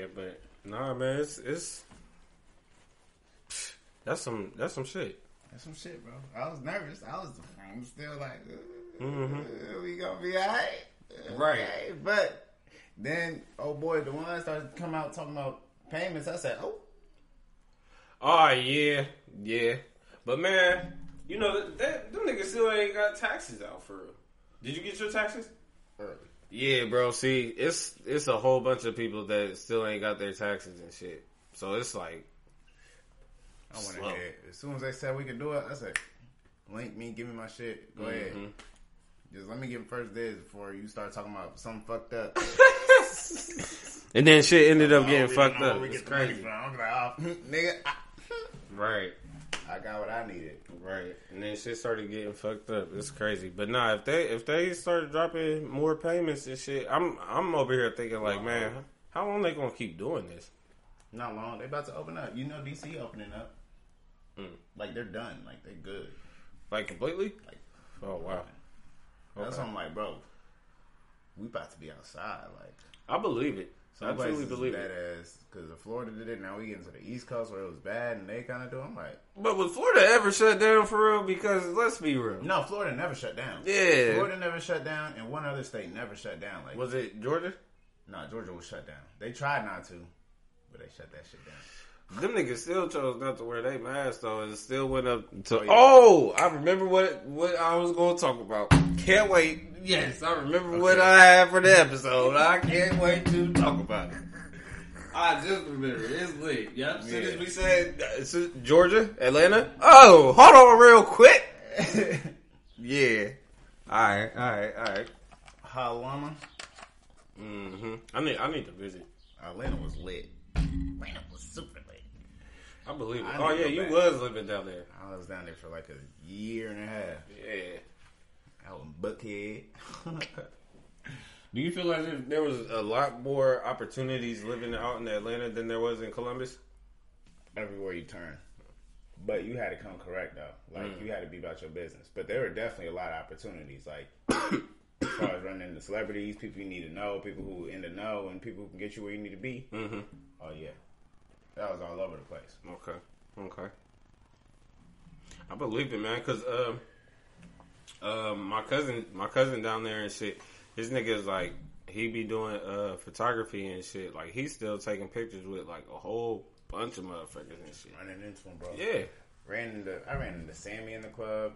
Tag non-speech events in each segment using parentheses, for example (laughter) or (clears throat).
Yeah, but nah, man, it's it's that's some that's some shit. That's some shit, bro. I was nervous. I was I'm still like, uh, Mhm. we gonna be alright, Right. Okay. But then, oh boy, the one started to come out talking about payments. I said, oh, Oh yeah, yeah. But man, you know that, that them niggas still ain't got taxes out for real. Did you get your taxes? early. Yeah, bro. See, it's it's a whole bunch of people that still ain't got their taxes and shit. So it's like, I Slow. ahead. As soon as they said we can do it, I said, link me, give me my shit. Go ahead. Mhm. Just let me get first dibs before you start talking about something fucked up. (laughs) and then shit ended up getting fucked up. It's get the money crazy. I'm like, oh, (laughs) nigga, I, right? I got what I needed. Right, and then shit started getting fucked up. It's crazy, but nah, if they if they started dropping more payments and shit, I'm I'm over here thinking like, man, how long they gonna keep doing this? Not long. They about to open up. You know, DC opening up. Mm. Like they're done. Like they're good. Like completely? Like Oh wow, that's Okay. why I'm like, bro. We about to be outside. Like I believe it. I truly believe bad it. ass because Florida did it. Now we getting to the East Coast where it was bad and they kind of do. it. I'm like, But was Florida ever shut down for real? Because let's be real. no, Florida never shut down. Yeah. Florida never shut down, and one other state never shut down. Like, Was it Georgia? no, Georgia was shut down. They tried not to, but they shut that shit down. Them niggas still chose not to wear their mask though, and still went up to. Oh, Oh. I remember what what I was going to talk about. Can't wait. Yes, I remember what I had for the episode. I can't wait to talk about it. I just remember it's lit. Yep. As soon as we said uh, Georgia, Atlanta. Oh, hold on, real quick. (laughs) Yeah. All right. All right. All right. Halama, Mm-hmm. I need. I need to visit. Atlanta was lit. Atlanta was super lit. I believe it. I oh yeah, you back. was living down there. I was down there for like a year and a half. Yeah. Out in Buckhead. (laughs) Do you feel like there- there was a lot more opportunities living out in Atlanta than there was in Columbus? Everywhere you turn. But you had to come correct though. Like Mm. you had to be about your business. But there were definitely a lot of opportunities. Like (coughs) as far as running into celebrities, people you need to know, people who in the know, and people who can get you where you need to be. Mm-hmm. Oh yeah, that was all over the place. Okay. Okay. I believe it, man, because um, um, my cousin, my cousin down there and shit, his niggas like he be doing uh photography and shit. Like he's still taking pictures with like a whole bunch of motherfuckers and shit. Running into him, bro. Yeah. Ran into I ran into Sammie in the club.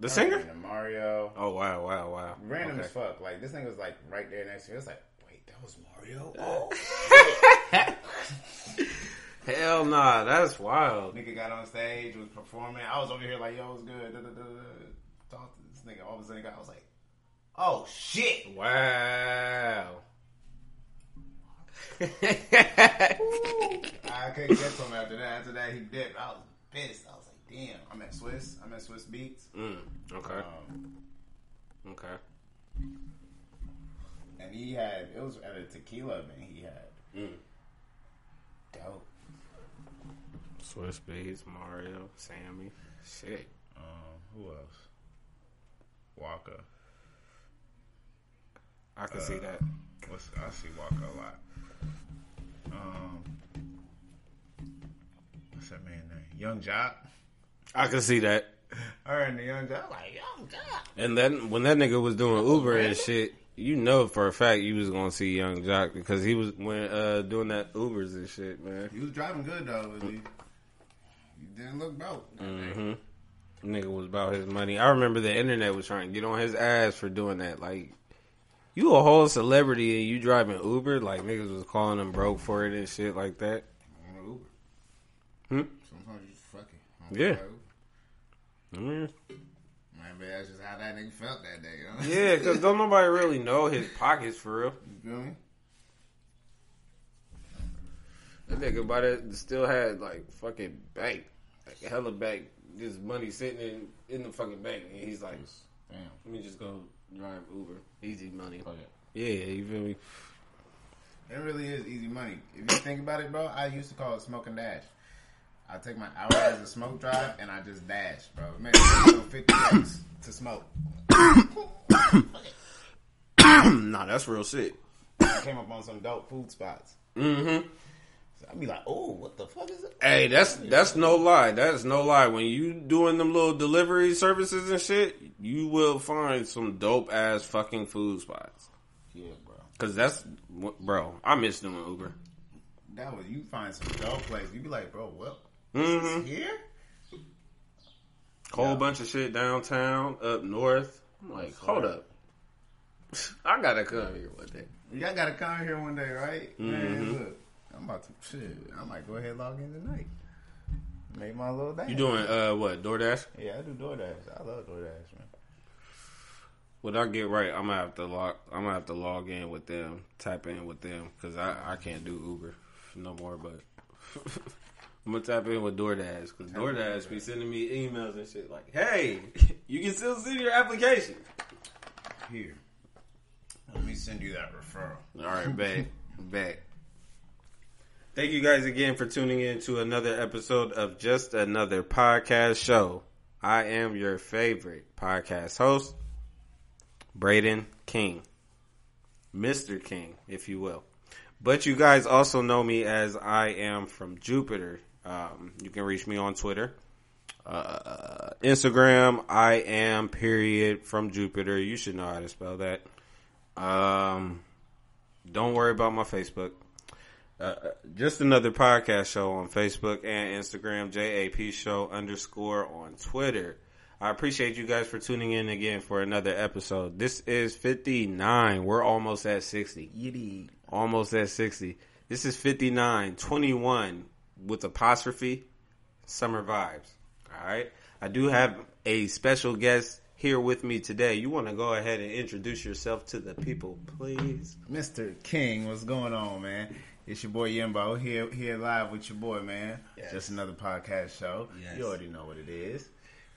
The singer? into Mario. Oh wow, wow, wow. Random Okay. as fuck. Like this thing was like right there next to me. It was like, wait, that was Mario. (laughs) Oh. (laughs) (laughs) Hell nah, that's wild. Nigga got on stage, was performing. I was over here like, yo, it's good. Da, da, da, da. Talk to this nigga. All of a sudden, I was like, oh shit. Wow. (laughs) I couldn't get to him after that. After that, he dipped. I was pissed. I was like, damn. I'm at Swiss. I'm at Swizz Beatz. mm, okay. Um, Okay. and he had, it was at a tequila event he had. Mm. Dope. Swizz Beatz, Mario, Sammie. Shit. Um, who else? Walker. I can see that. What's, I see Walker a lot. Um, what's that man name? Yung Joc. I can see that. I heard the Yung Joc. Like Yung Joc. And then when that nigga was doing Uber and shit, you know for a fact you was gonna see Yung Joc because he was when uh doing that Ubers and shit, man. He was driving good though. He didn't look broke. that day. hmm Nigga was about his money. I remember the internet was trying to get on his ass for doing that. Like, you a whole celebrity and you driving Uber? Like niggas was calling him broke for it and shit like that. Uber. Hmm? Sometimes you just fucking. Yeah. Mm. Man, but that's just how that nigga felt that day. You know? Yeah, because don't nobody really know his pockets for real. (laughs) You feel me? That nigga by that still had like fucking bank, like hella bank, just money sitting in in the fucking bank, and he's like, Damn. "Let me just go drive Uber, easy money." Oh yeah. Yeah, you feel me? It really is easy money. If you think about it, bro, I used to call it smoke and dash. I take my hour as a smoke drive and I just dash, bro. Man, so 50 bucks to smoke. (coughs) nah, that's real shit. I came up on some dope food spots. Mm-hmm. I'd be like, oh, what the fuck is it? Hey, that's that's no lie. That's no lie. When you doing them little delivery services and shit, you will find some dope ass fucking food spots. Yeah, bro. Cause that's bro. I miss doing Uber. That was you find some dope place. You be like, bro, well, Mm-hmm. here? Whole Yeah. bunch of shit downtown, up north. I'm like, hold up. (laughs) I gotta come here one day. Y'all gotta come here one day, right? Mhm. Man, look, I'm about to shit. I might go ahead and log in tonight. Make my little day. You doing uh what DoorDash? Yeah, I do DoorDash. I love DoorDash, man. What I get right, I'm gonna have to log. I'm gonna have to log in with them, tap in with them, cause I I can't do Uber no more. But (laughs) I'm gonna tap in with DoorDash, cause DoorDash be sending me emails and shit like, "Hey, (laughs) you can still send your application." Here. Let me send you that referral. All right, (laughs) back, back. Thank you guys again for tuning in to another episode of Just Another Podcast Show. I am your favorite podcast host, Braden King. Mr. King, if you will. But you guys also know me as I am from Jupiter. Um, you can reach me on Twitter. Uh, Instagram, I am period from Jupiter. You should know how to spell that. Um, don't worry about my Facebook. Uh, just another podcast show on Facebook and Instagram, JAP show underscore on Twitter. I appreciate you guys for tuning in again for another episode. This is 59. We're almost at 60. Yiddy. Almost at 60. This is 59, 21 with apostrophe, summer vibes. All right. I do have a special guest here with me today. You want to go ahead and introduce yourself to the people, please? Mr. King, what's going on, man? It's your boy Yimbo here, here live with your boy, man. Yes. Just another podcast show. Yes. You already know what it is.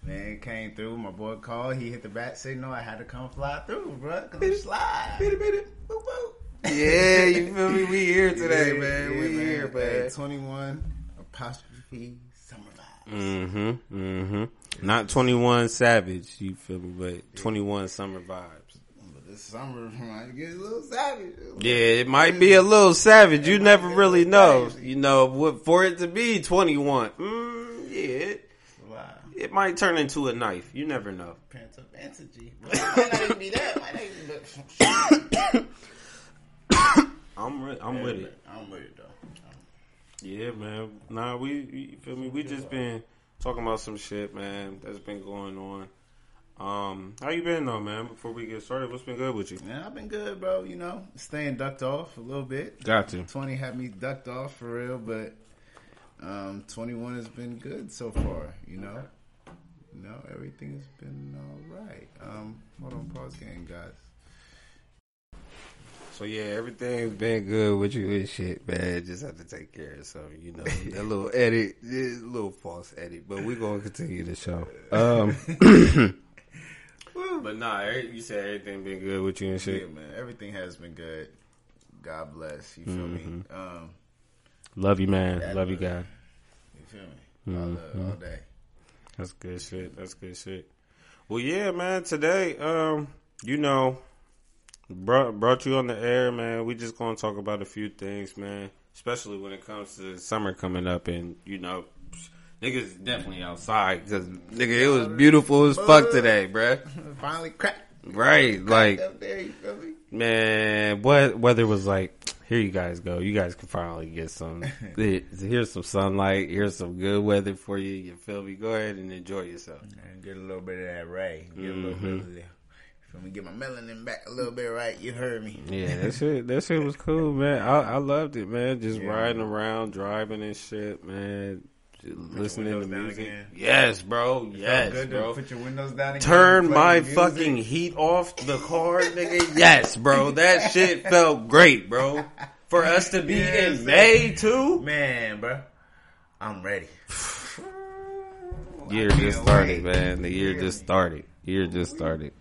Man, came through. My boy called. He hit the bat signal. I had to come fly through, bro. Cause I'm slide. Boop, boop. Yeah, you feel me? We here (laughs) today, Yeah, man. yeah, we here, Hey, 21 apostrophe summer vibes. Mm-hmm. Mm-hmm. Not 21 Savage, you feel me, but 21 Summer Vibes. Summer (laughs) might get a little savage. Yeah, it might be a little savage. You never really know. You know, for it to be 21. Mm, yeah, it, Wow. it might turn into a knife. You never know. Pants up energy. Might not even be that. Might not (coughs) (coughs) I'm re- I'm with it. I'm with it, though. Yeah, man. Nah, we you feel me. We just been talking about some shit, man. That's been going on. Um, how you been though, man? Before we get started, what's been good with you? Man, I've been good, bro. You know, staying ducked off a little bit. Got to. 20 had me ducked off for real, but um, 21 has been good so far, you know? You know, everything has been all right. Um, hold on, pause game, guys. So yeah, everything's been good with you and shit, man. Just have to take care of some, you know, (laughs) a little edit, a little false edit, but we're gonna continue the show. (laughs) Um, (laughs) but nah, you said everything been good with you and Yeah, shit. man, everything has been good. God bless. You feel me? Um, Love you, man. Love you, God. you feel me? All, the, all day. That's good shit. That's good shit. Well, yeah, man. Today, um, you know, brought brought you on the air, man. We just gonna talk about a few things, man. Especially when it comes to summer coming up, and you know, niggas definitely outside because nigga, it was beautiful as fuck today, bruh. (laughs) Finally cracked Right, like up there, you feel me? man, what weather was like. Here you guys go. You guys can finally get some. (laughs) Here's some sunlight. Here's some good weather for you. You feel me? Go ahead and enjoy yourself. And get a little bit of that ray. Get a little Mm-hmm. bit of that. Feel me? Get my melanin back a little bit right. You heard me. Yeah, that (laughs) shit, that shit was cool, man. I, I loved it, man. Just Yeah. riding around, driving and shit, man. Listening to music. again. Yes, bro. Yes, good bro. put your windows down and Turn my music. fucking heat off the car, nigga. Yes, bro. That (laughs) shit felt great, bro. For us to be Yes, in May too. man, bro. I'm ready. Year just started, wait. man. The year just started. Year just started.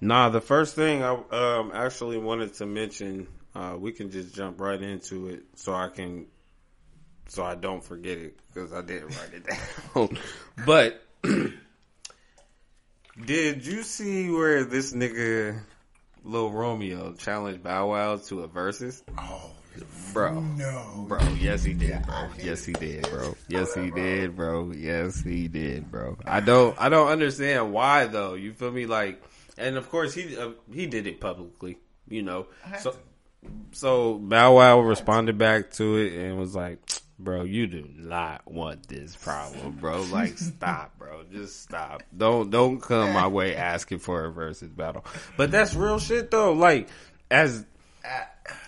Nah, the first thing I um, actually wanted to mention, uh, we can just jump right into it, so I can, so I don't forget it because I didn't write it (laughs) down. but (clears throat) did you see where this nigga, Lil Romeo, challenged Bow Wow to a versus? Oh bro. No. Bro, yes he did, bro. Yes he did, bro. Yes he did, bro. Yes he did, bro. I don't I don't understand why though. You feel me? Like, and of course he uh, he did it publicly. You know, so so Bow Wow responded back to it and was like, "Bro, you do not want this problem, bro. Like, stop, bro. Just stop. Don't don't come my way asking for a versus battle." But that's real shit though. Like, as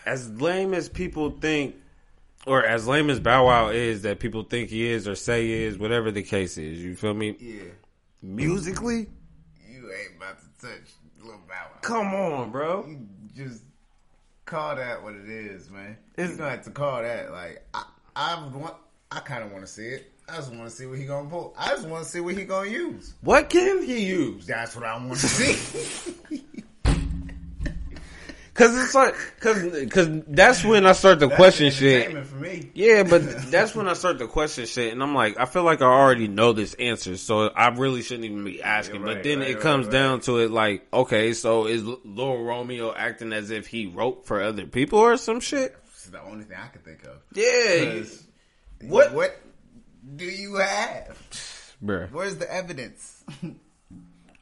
as lame as people think, or as lame as Bow Wow is that people think he is or say he is, whatever the case is, you feel me? Yeah. Musically, You ain't about to touch Lil Bow Wow. come on, bro. You just call that what it is, man. It's- gonna have to call that. Like I, I would want. I kind of want to see it. I just want to see what he gonna pull. I just want to see what he gonna use. What can he use? That's what I want to (laughs) see. Cause it's like, cause, cause that's when I start to question shit. For me. Yeah, but (laughs) that's when I start to question shit, and I'm like, I feel like I already know this answer, so I really shouldn't even be asking. Yeah, but then right, it right, comes right. down to it, like, okay, so is Lil Romeo acting as if he wrote for other people or some shit? It's the only thing I can think of. Yeah. What- What do you have? bruh. Where's the evidence? I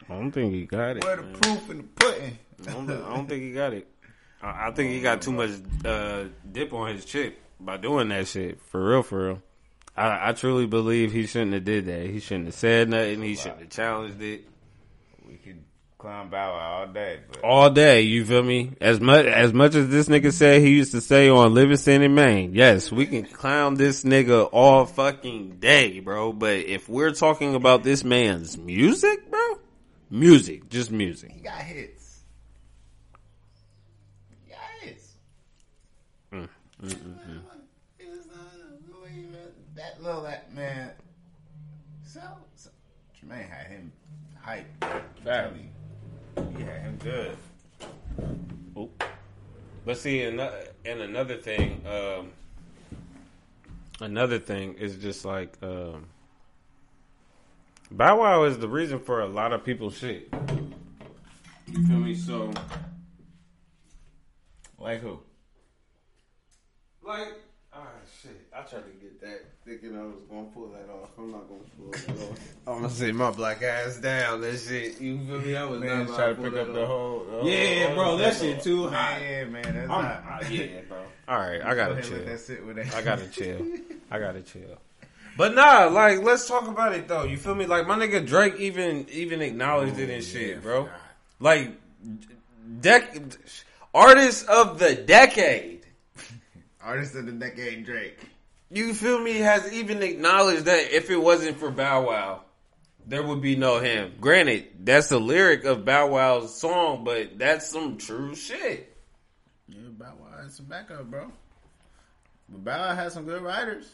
don't think he got it. Where the man. proof and the pudding? I don't, I don't think he got it. I, I think he got too much uh, dip on his chip by doing that shit. For real, for real. I, I truly believe he shouldn't have did that. He shouldn't have said nothing. He shouldn't have challenged it we could clown Bow Wow all day, but all day. You feel me? As much as much as this nigga said he used to say on Livingston in Maine. Yes, we can clown this nigga all fucking day, bro. But if we're talking about this man's music, bro, music, just music. he got hits. He got hits. Mm, It was, uh, That little that man. So, so Jermaine had him hype. Badly. He I'm good. Oop. But see, and another thing, um, another thing is just like um, Bow Wow is the reason for a lot of people's shit. You feel me? So, Like who? like, shit. I tried to get that, thinking I was gonna pull that off. I'm not gonna pull that off. I'm gonna sit my black ass down. That shit. You feel me? I was Man, not try to pick up the whole. the Yeah, whole- bro, that shit too hot. Yeah, man, that's I'm, not. yeah, bro. (laughs) All right, I gotta chill. Let that sit with that. I gotta chill. (laughs) I gotta chill. But nah, like let's talk about it though. You feel me? Like my nigga Drake even even acknowledged it and shit, bro. Like dec- artist of the decade. Artist of the decade, Drake. You feel me? Has even acknowledged that if it wasn't for Bow Wow, there would be no him. Granted, that's a lyric of Bow Wow's song, but that's some true shit. Yeah, Bow Wow had some backup, bro. But Bow Wow had some good writers.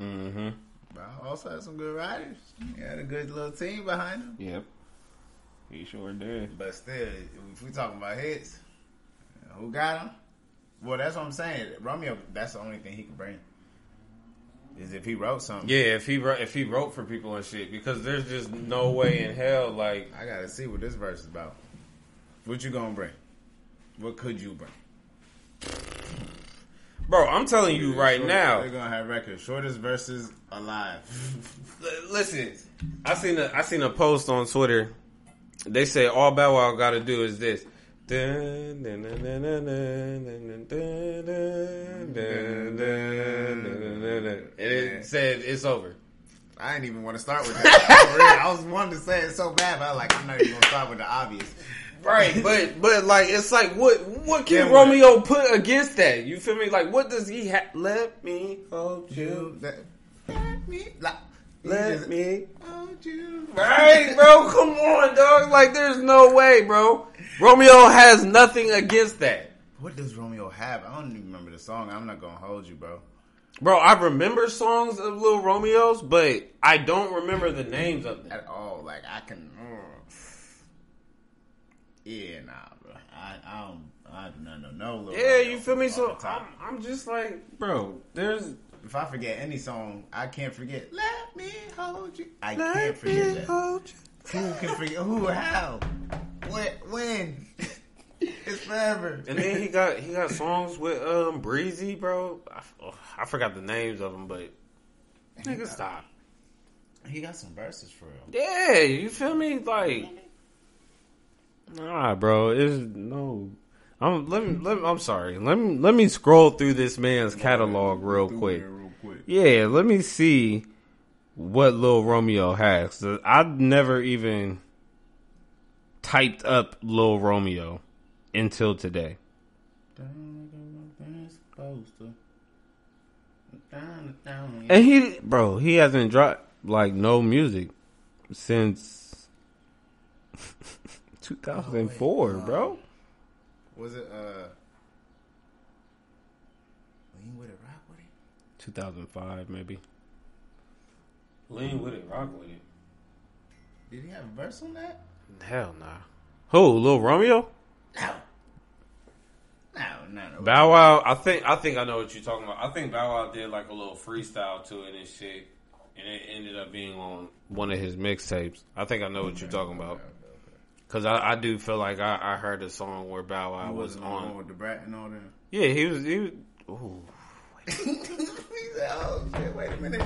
Mm-hmm. Bow Wow also had some good writers. He had a good little team behind him. Yep. He sure did. But still, if we talking about hits, who got him? Well, that's what I'm saying. Romeo, that's the only thing he can bring. Is if he wrote something. Yeah, if he wrote, if he wrote for people and shit, because there's just no way in hell like I gotta see what this verse is about. What you gonna bring? What could you bring? Bro, I'm telling you right Short- now. they're gonna have records. Shortest verses alive. (laughs) Listen, I seen a I seen a post on Twitter. They say all Bow Wow got to do is this. And it said it's over. I didn't even want to start with that. I was wanting to say it so bad, but I like, I'm not even gonna start with the obvious. Right, but but like it's like what what can yeah, Romeo what? put against that? You feel me? Like what does he have? Let me hold you. Let, me. Like, let me hold you. Right, bro. Come on, dog. Like there's no way, bro. Romeo has nothing against that, What does Romeo have? I don't even remember the song. I'm not gonna hold you, bro. bro. I remember songs of Little Romeo's, but I don't remember the names of them. At all. Like I can. uh, yeah, nah, bro. I, I don't. I do not know. No, Lil Yeah, Romeo you feel me? off So the. I'm, I'm just like, bro. There's if I forget any song, I can't forget. Let me hold you. I can't forget me that. Who can forget? Who? How? When? When? It's forever. And then he got he got songs with um Breezy, bro. I, oh, I forgot the names of them, but nigga, stop. He got some verses for real. Yeah, you feel me? Like, nah, bro. It's no. I'm let me, let me, I'm sorry. Let me let me scroll through this man's catalog real quick. Real quick. Yeah, let me see what Lil Romeo has. I've never even typed up Lil Romeo until today. And he, bro, he hasn't dropped like no music since (laughs) 2004, bro. Was it uh? Lean with it, rock with it. 2005, maybe. Lean with it, rock with it. Did he have a verse on that? Hell nah. Who, Lil Romeo? No. No, no, no. Bow Wow, I think I think I know what you're talking about. I think Bow Wow did like a little freestyle to it and shit, and it ended up being on one of his mixtapes. I think I know what you're talking about because I, I do feel like I, I heard a song where Bow Wow I was on on. with the brat and all that. Yeah, he was. He was. Ooh. (laughs) "Oh shit! Wait a minute."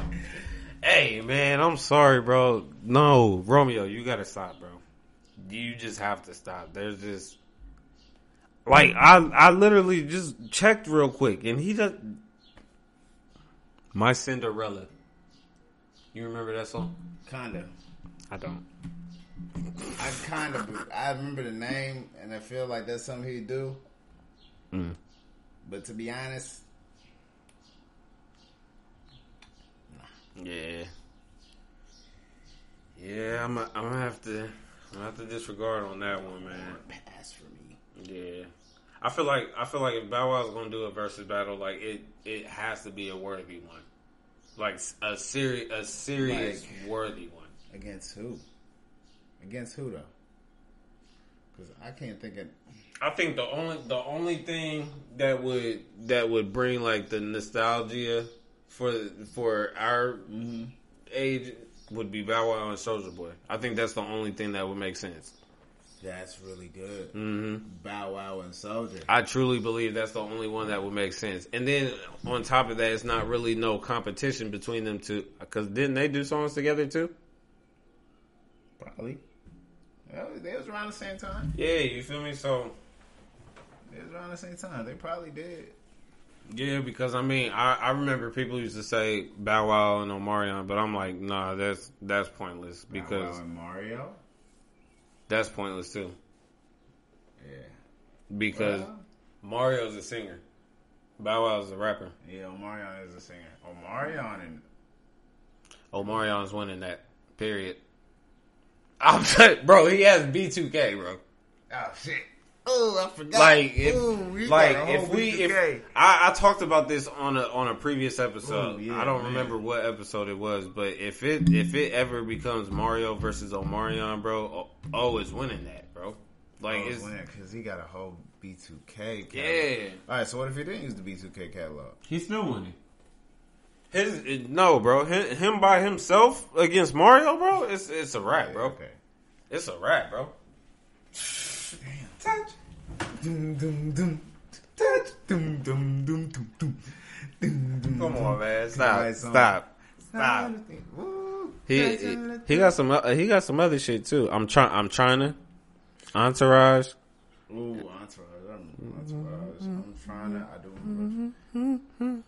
Hey man, I'm sorry, bro. No, Romeo, you gotta stop, bro. You just have to stop. There's just like I I literally just checked real quick and he just My Cinderella. You remember that song? Kinda. I don't. I kind of. I remember the name, and I feel like that's something he'd do. Mm. But to be honest, Yeah. Yeah, I'm I'm gonna have to I'm gonna have to disregard on that one, man. pass for me. Yeah, I feel like I feel like if Bow Wow's gonna do a versus battle, like it it has to be a worthy one, like a serious a serious Like- worthy one. Against who? Against who though? Because I can't think of. I think the only the only thing that would that would bring like the nostalgia for for our age would be Bow Wow and Soulja Boy. I think that's the only thing that would make sense. That's really good. hmm Bow Wow and Soulja. I truly believe that's the only one that would make sense. And then on top of that, it's not really no competition between them two. Because didn't they do songs together too? Probably. Well, they was around the same time. Yeah, you feel me? So They was around the same time. They probably did. Yeah, because I mean, I, I remember people used to say Bow Wow and Omarion, but I'm like, nah, that's that's pointless Bow because Wow and Mario. that's pointless too. Yeah. Because Well, Mario's a singer, Bow Wow's a rapper. yeah, Omarion is a singer. Omarion and Omarion's winning that. Period. (laughs) I'm bro, he has B2K, bro. oh shit. Oh, I forgot. like if Ooh, like if we if B2K. I, I talked about this on a on a previous episode. Ooh, yeah, I don't man. remember what episode it was, but if it if it ever becomes Mario versus Omarion, bro, O, o is winning that, bro. Like Oh, it's because he got a whole B2K. Yeah, All right. So what if he didn't use the B2K catalog? he's still winning. His no, bro. Him, him by himself against Mario, bro. It's it's a wrap, bro. Okay. It's a wrap, bro. Touch. Dum, dum, dum. Touch. Come on, man. Stop. Stop. Stop. He he got some uh, he got some other shit too. I'm trying I'm trying to Entourage. Ooh, entourage. I remember entourage. I'm trying to. I do remember.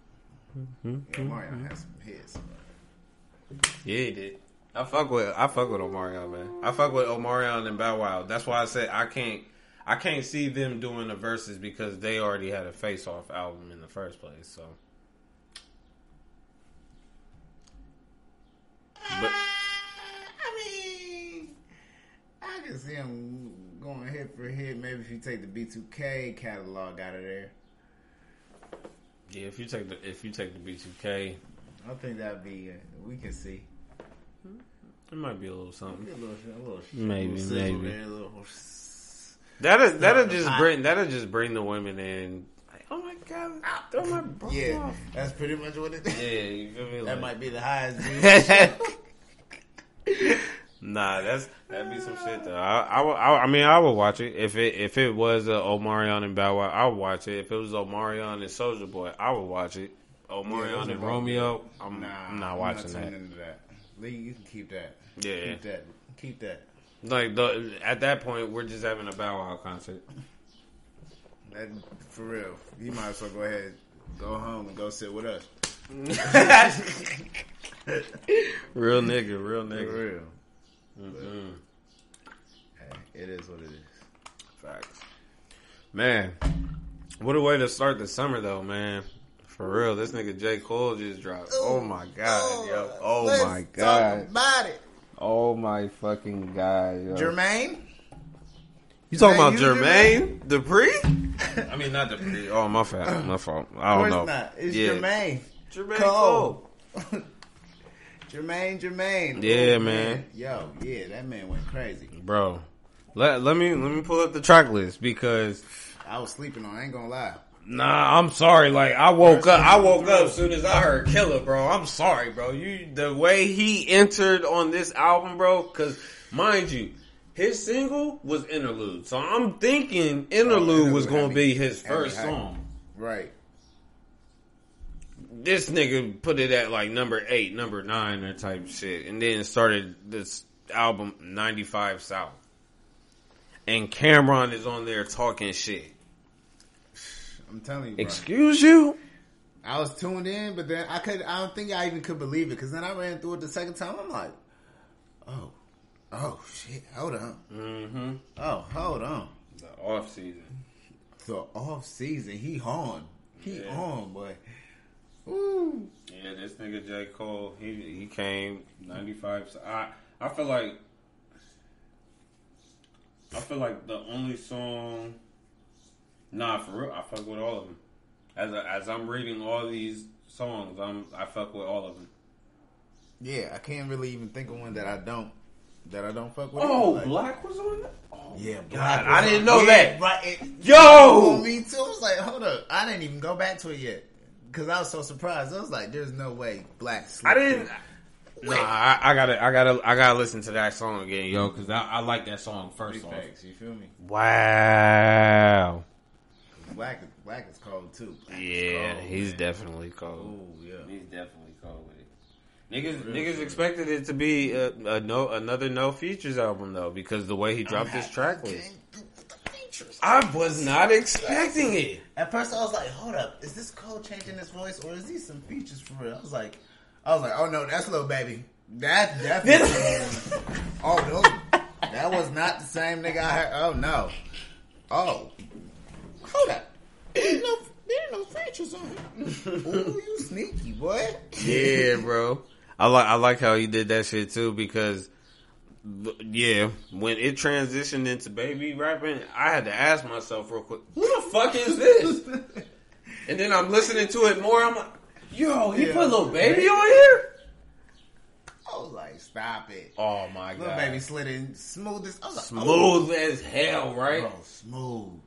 Yeah, Mario has some hits. Yeah, he did. I fuck with I fuck with Omarion, man. I fuck with Omarion and Bow Wow. That's why I said I can't I can't see them doing the verses because they already had a face off album in the first place. So, but I mean, I can see him going hit for hit. Maybe if you take the B2K catalog out of there, yeah, if you take the if you take the B two K, I think that'd be. Uh, we can see. it might be a little something. A little, a little, Maybe, little maybe. there, a little- That'll that'll the just bring that'll just bring the women in. Like, oh my god, throw my bra Yeah, off. that's pretty much what it is. Yeah, you feel me? That Like- might be the highest. view. (laughs) Nah, that's that'd be some shit though. I, I, I, I mean, I would watch it if it if it was uh, Omarion and Bow Wow. I would watch it. If it was Omarion and Soulja Boy, I would watch it. Omarion those are and Romeo, I'm, Nah, I'm not watching tuning that. Into that. Lee, you can keep that. Yeah. keep that. Keep that. Like the, at that point, we're just having a Bow Wow concert. That for real. You might as well go ahead, go home and go sit with us. (laughs) Real nigga, real For nigga. real. Mm-hmm. Hey, it is what it is. Facts. Man, what a way to start the summer though, man. For real, this nigga J. Cole just dropped. Oh my god, yo. Oh Let's my god. Talk about it. Oh my fucking god, yo. Jermaine? You talking about you, Jermaine Dupri? I mean, not Dupri. Oh, my fault. My fault. I Of don't course know. not. It's Yeah. Jermaine. Jermaine Cole. Cole. (laughs) Jermaine, Jermaine. Yeah, Oh, man. Yo, yeah, that man went crazy. Bro, let let me let me pull up the track list because I was sleeping on. I ain't gonna lie. Nah, I'm sorry. Like I woke up, I woke up as soon as I heard Killer, bro. I'm sorry, bro. You the way he entered on this album, bro. Because mind you, his single was Interlude, so I'm thinking Interlude Interlude was going to had be his first hyped. song. Right. This nigga put it at like number eight, number nine, or type shit, and then started this album 95 South. And Cam'ron is on there talking shit. I'm telling you, bro. Excuse you? I was tuned in, but then I could. I don't think I even could believe it because then I ran through it the second time. I'm like, oh, oh shit, hold on. Mm-hmm. Oh, hold on. The off season. The off season, he on, he Yeah. on, boy. Ooh. Yeah, this nigga J. Cole, he he came ninety five. So I I feel like I feel like the only song. Nah, for real, I fuck with all of them. As I, as I'm reading all these songs, I'm I fuck with all of them. Yeah, I can't really even think of one that I don't that I don't fuck with. Oh, Like, 6LACK was on that. Oh, Yeah, God, 6LACK I didn't know yeah, that. Right, it, Yo, me too. I was like, hold up, I didn't even go back to it yet because I was so surprised. I was like, there's no way 6LACK. I didn't. through. Nah, I, I gotta, I gotta, I gotta listen to that song again, yo, because I, I like that song first Big off. facts, you feel me? Wow. 6LACK, 6LACK is cold too. 6LACK Yeah, cold, he's man. definitely cold. Oh yeah. He's definitely cold with it. Niggas, niggas expected it to be a, a no another no features album though because the way he dropped this track list. I was not expecting it. At first, I was like, "Hold up, is this Cole changing his voice, or is these some features for real?" I was like, "I was like, oh no, that's Lil Baby. That definitely. (laughs) oh no, that was not the same nigga. I heard. Oh no. Oh, hold up. There's no, there ain't no features on him. Ooh, you sneaky boy. Yeah, bro. I like I like how he did that shit too because yeah, when it transitioned into baby rapping, I had to ask myself real quick, who the fuck is this? and then I'm listening to it more. I'm like, yo, he Yeah. put Lil Baby on here. I was like, stop it. Oh my god, Lil Baby slid in smooth as. I was like, smooth oh. as hell, right? Bro, smooth.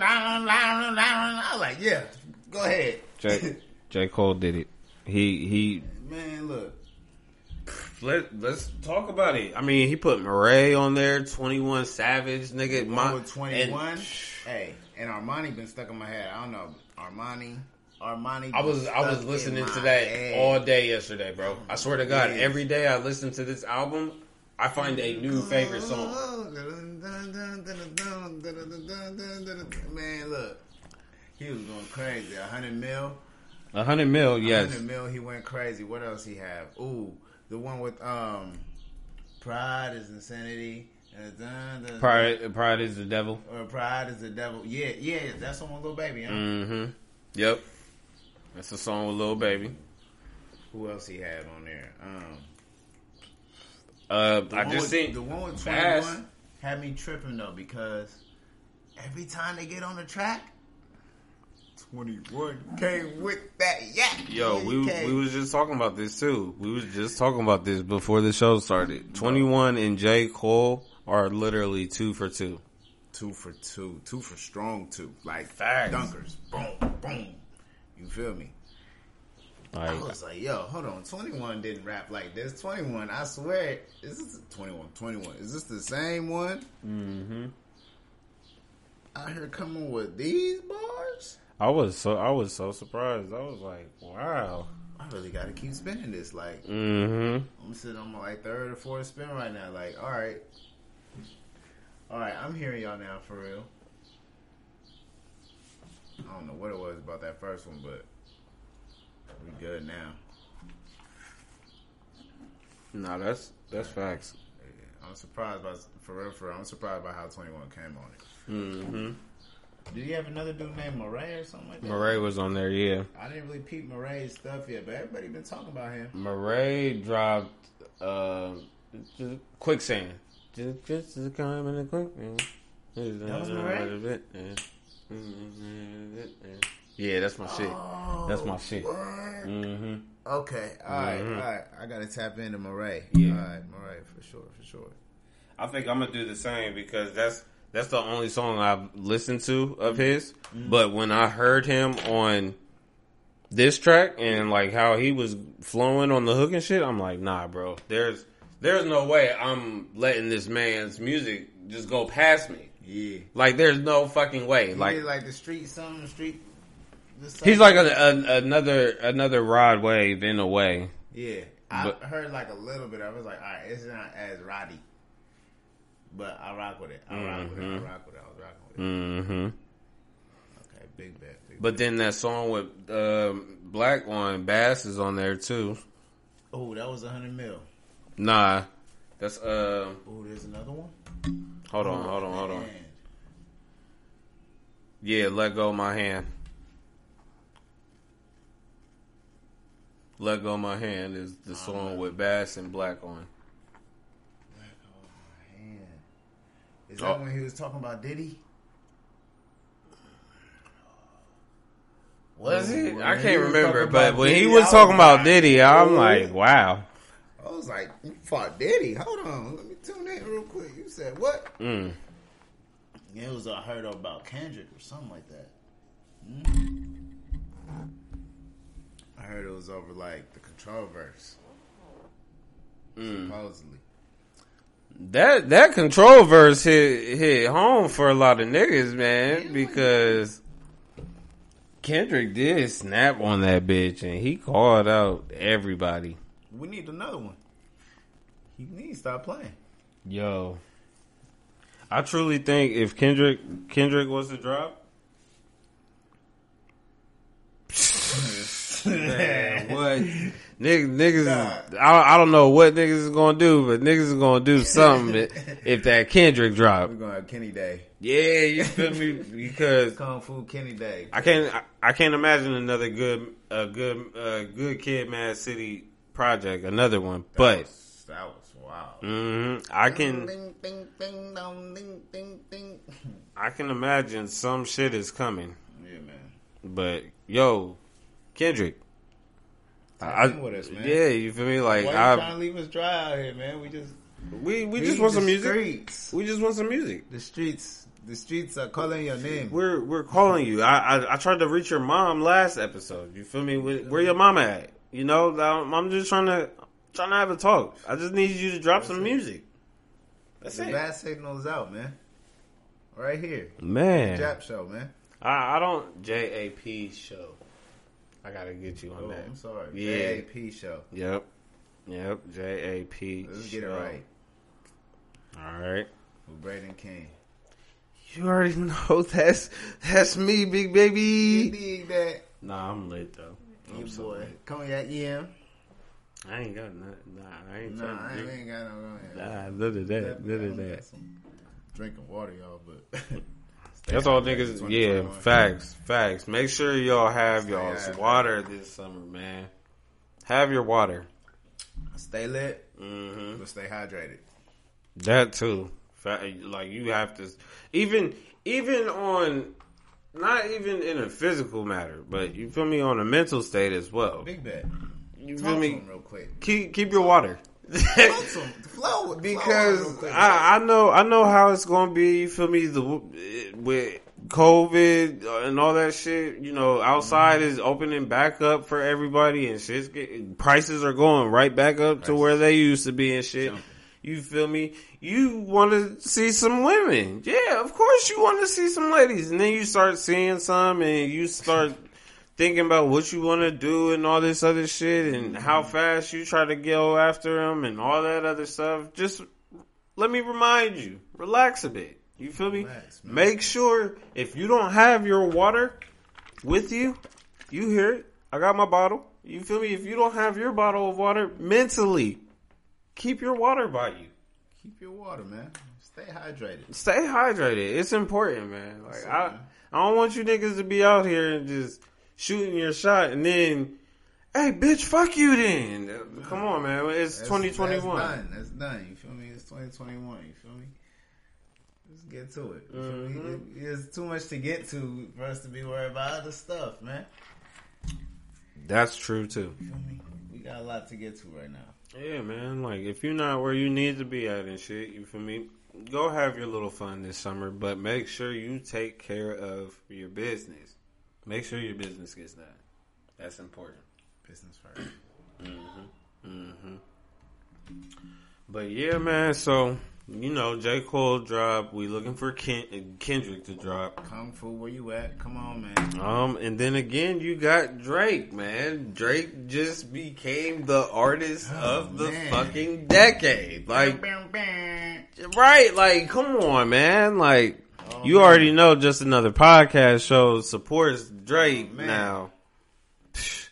I was like, yeah, go ahead. J. J. Cole did it. He he. Man, look. Let Let's talk about it. I mean, he put Morray on there, Twenty One Savage, nigga. My, with 21. hey, and Armani been stuck in my head. I don't know. Armani. Armani. I was I was listening to that head. all day yesterday, bro. I swear to God, Yeah. every day I listen to this album, I find a new favorite song. Man, look. He was going crazy. A hundred mil. A hundred mil, yes. Hundred mil. He went crazy. What else he have? Ooh, the one with um, pride is insanity. Pride, Pride is the devil. Or pride is the devil. Yeah, yeah. That's one, Lil Baby. Huh? Mm-hmm. Yep. That's a song with Lil Baby. Who else he had on there? Um, Uh, I just with, seen the one with twenty one had me tripping though because every time they get on the track, twenty one came with that yeah. Yo, we came. we was just talking about this too. We was just talking about this before the show started. Twenty one and J Cole are literally two for two. two for two, two for strong two, like Facts. dunkers. Boom, boom. You feel me? I was like, yo, hold on. 21 didn't rap like this. 21, I swear. Is this 21? 21. Is this the same one? hmm Out here coming with these bars? I was so I was so surprised. I was like, wow. I really got to keep spinning this. Like, mm-hmm. I'm sitting on my like third or fourth spin right now. Like, all right. All right, I'm hearing y'all now for real. I don't know what it was about that first one, but we good now. No, that's that's facts. I'm surprised by for real, for real. I'm surprised by how 21 came on it. hmm Did he have another dude named Morray or something like that? Morray was on there, yeah. I didn't really peep Morray's stuff yet, but everybody been talking about him. Morray dropped uh, just quicksand. Just, just to come in the quicksand. That was Morray? Yeah, that's my shit. That's my Oh, shit. what? hmm Okay, all right, Mhm. all right. I gotta tap into Morray. Yeah. All right, Morray for sure, for sure. I think I'm gonna do the same because that's that's the only song I've listened to of his. But when I heard him on this track and like how he was flowing on the hook and shit, I'm like, nah, bro. There's there's no way I'm letting this man's music just go past me. Yeah, Like, there's no fucking way. he Like, did like the street, something the street. He's like a, a, another another Rod Wave in a way. yeah. I But- heard like a little bit. Of it. I was like, all right, it's not as roddy, but I rock with it. I rock with it. I Mhm. rock with it. I was rocking with it. Mm-hmm. Okay, big bet. Big But then that song with um, 6LACK on Bas is on there too. oh, that was a hundred mil. Nah, that's uh. Oh, there's another one. Hold on, hold on, hold on. Yeah, let go of my hand. Let go of my hand is the song with Bas and 6LACK on. Let go of my hand. Is that Oh. when he was talking about Diddy? Was it? When I can't remember, but when he Diddy, was talking about Diddy, I'm "Ooh." like, wow. I was like, you fought Diddy. Hold on. Let me tune in real quick. You said what? Mm. It was I heard about Kendrick or something like that. Hmm? I heard it was over like the control verse. Mm. Supposedly. That that control verse hit hit home for a lot of niggas, man, because Kendrick did snap on that bitch and he called out everybody. We need another one. He needs to stop playing. Yo, I truly think if Kendrick Kendrick was to drop, man, (laughs) what niggas, niggas Nah. I, I don't know what niggas is gonna do, but niggas is gonna do (laughs) something if that Kendrick drop. We're gonna have Kenny Day. Yeah, you feel me? Because Kung Fu Kenny Day. I can't I, I can't imagine another good a good uh, good kid Mad City project, another one. That But was, that was wild. hmm I can Ding, ding, ding, dong, ding, ding, ding. I can imagine some shit is coming. Yeah, man. But yo, Kendrick, in with us, man. yeah, you feel me? Like Why you trying I, to leave us dry out here, man? We just we we just want some music. Streets. We just want some music. The streets, the streets are calling your name. We're we're calling you. I, I I tried to reach your mom last episode. You feel me? Where, where your mama at? You know, I'm just trying to trying to have a talk. I just need you to drop some music. That's the it, bad signal's out, man. Right here, man. Jap show, man. I I don't J A P show. I gotta get you on Oh, that. I'm sorry. Yeah. JAP show. Yep. Yep. J A P. Let's get it right. All right. With Braden King. You already know (laughs) that's that's me, big You baby. dig that? Nah, I'm lit though. I'm You so boy. lit. Cognac EM. I ain't got nothing. Nah, I ain't Nah, I ain't, ain't got no cognac. Nah, none of that. None of that. Drinking water, y'all, but (laughs) That's all niggas. Yeah, facts, facts. Make sure y'all have y'all's water this summer, man. Have your water. Stay lit, hmm but stay hydrated. That too. Like you have to, even even on, not even in a physical matter, but you feel me on a mental state as well. Big bet. You Talk feel me? real quick. Keep keep your water. Talk. Flow with- flow on him real because quick. I, I know I know how it's gonna be. You feel me? The with COVID uh, and all that shit, you know, outside is opening back up for everybody and shit's getting, prices are going right back up to where they used to be and shit. Jumping. You feel me? You want to see some women. Yeah, of course you want to see some ladies. And then you start seeing some and you start thinking about what you want to do and all this other shit and mm-hmm. how fast you try to go after them and all that other stuff. Just let me remind you, relax a bit. You feel me? Relax. Make sure if you don't have your water with you, you hear it. I got my bottle. You feel me? If you don't have your bottle of water mentally, keep your water by you. Keep your water, man. Stay hydrated. Stay hydrated. It's important, man. Like I, man. I don't want you niggas to be out here and just shooting your shot and then, hey, bitch, fuck you. Then come on, man. It's That's- twenty twenty one. That's done. That's done. You feel me? It's 2021. You feel me? Let's get to it. You? Mm-hmm. It- There's too much to get to for us to be worried about other stuff, man. That's true too. You feel me? We got a lot to get to right now. Yeah, man. Like if you're not where you need to be at and shit, you feel me? Go have your little fun this summer, but make sure you take care of your business. Make sure your business gets done. That's important. Business first. Mm-hmm. Mm-hmm. But yeah, man. So you know, J Cole drop. We looking for Ken- uh, Kendrick to drop. Kung Fu, where you at? Come on, man. Um, and then again, you got Drake, man. Drake just became the artist Oh, of the man. fucking decade. Like, right? Like, come on, man. Like, Oh, you man. already know. Just another podcast show supports Drake Oh, now. Psh,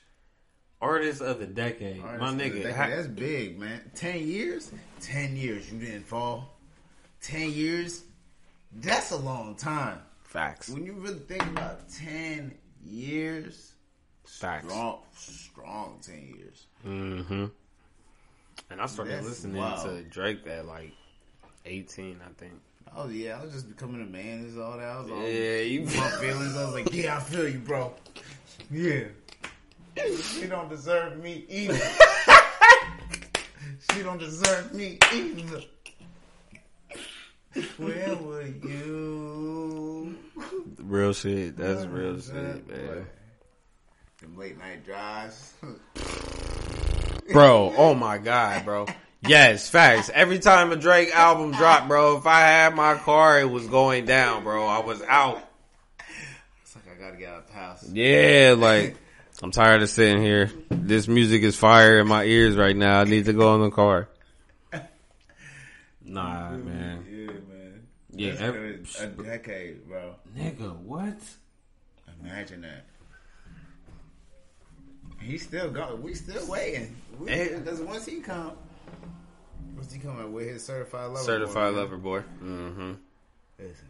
Artist of the decade, my Artist of the nigga. decade. Ha- that's big, man. Ten years? Ten years you didn't fall. Ten years? That's a long time. facts, When you really think about ten years, facts. strong, strong ten years. Mm-hmm. And I started That's listening wild. to Drake at like eighteen, I think. Oh yeah, I was just becoming a man. Is all that. I was all Yeah, you. my (laughs) feelings. I was like, yeah, I feel you, bro. Yeah. She don't deserve me either. she don't deserve me either. Where were you? Real shit. That's real shit, man. Them late night drives. Bro, oh my god, bro. Yes, facts. Every time a Drake album dropped, bro, if I had my car, it was going down, bro. I was out. It's like I gotta get out of the house. Yeah, like I'm tired of sitting here. This music is fire in my ears right now. I need to go in the car. (laughs) Nah, man. Yeah, man. Yeah, That's every- a decade, bro. Nigga, what? Imagine that. He's still going. We still waiting. We. Because once he come, once he coming with his certified lover, Certified boy, lover boy. Mm-hmm. Listen,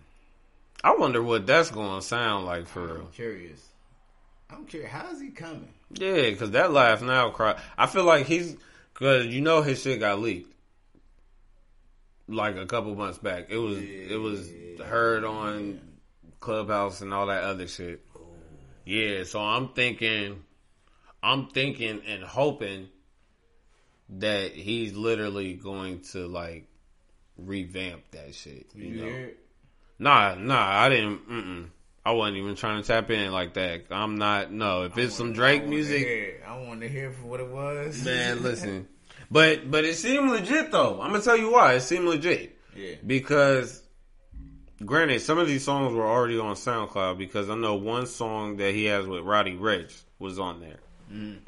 I wonder what that's gonna sound like for real. I'm curious. I'm curious. How's he coming? Yeah, because that laugh now cry. I feel like he's because you know his shit got leaked like a couple months back. It was it was heard on Clubhouse and all that other shit. Yeah, so I'm thinking, I'm thinking and hoping that he's literally going to like revamp that shit. You, You know? it? Nah, nah, I didn't. Mm-mm. I wasn't even trying to tap in like that. I'm not. No, if it's some Drake to music, hear. I wanted to hear for what it was. Man, (laughs) listen. But but it seemed legit though. I'm gonna tell you why. It seemed legit. yeah. Because granted, some of these songs were already on SoundCloud because I know one song that he has with Roddy Ricch was on there. Mm.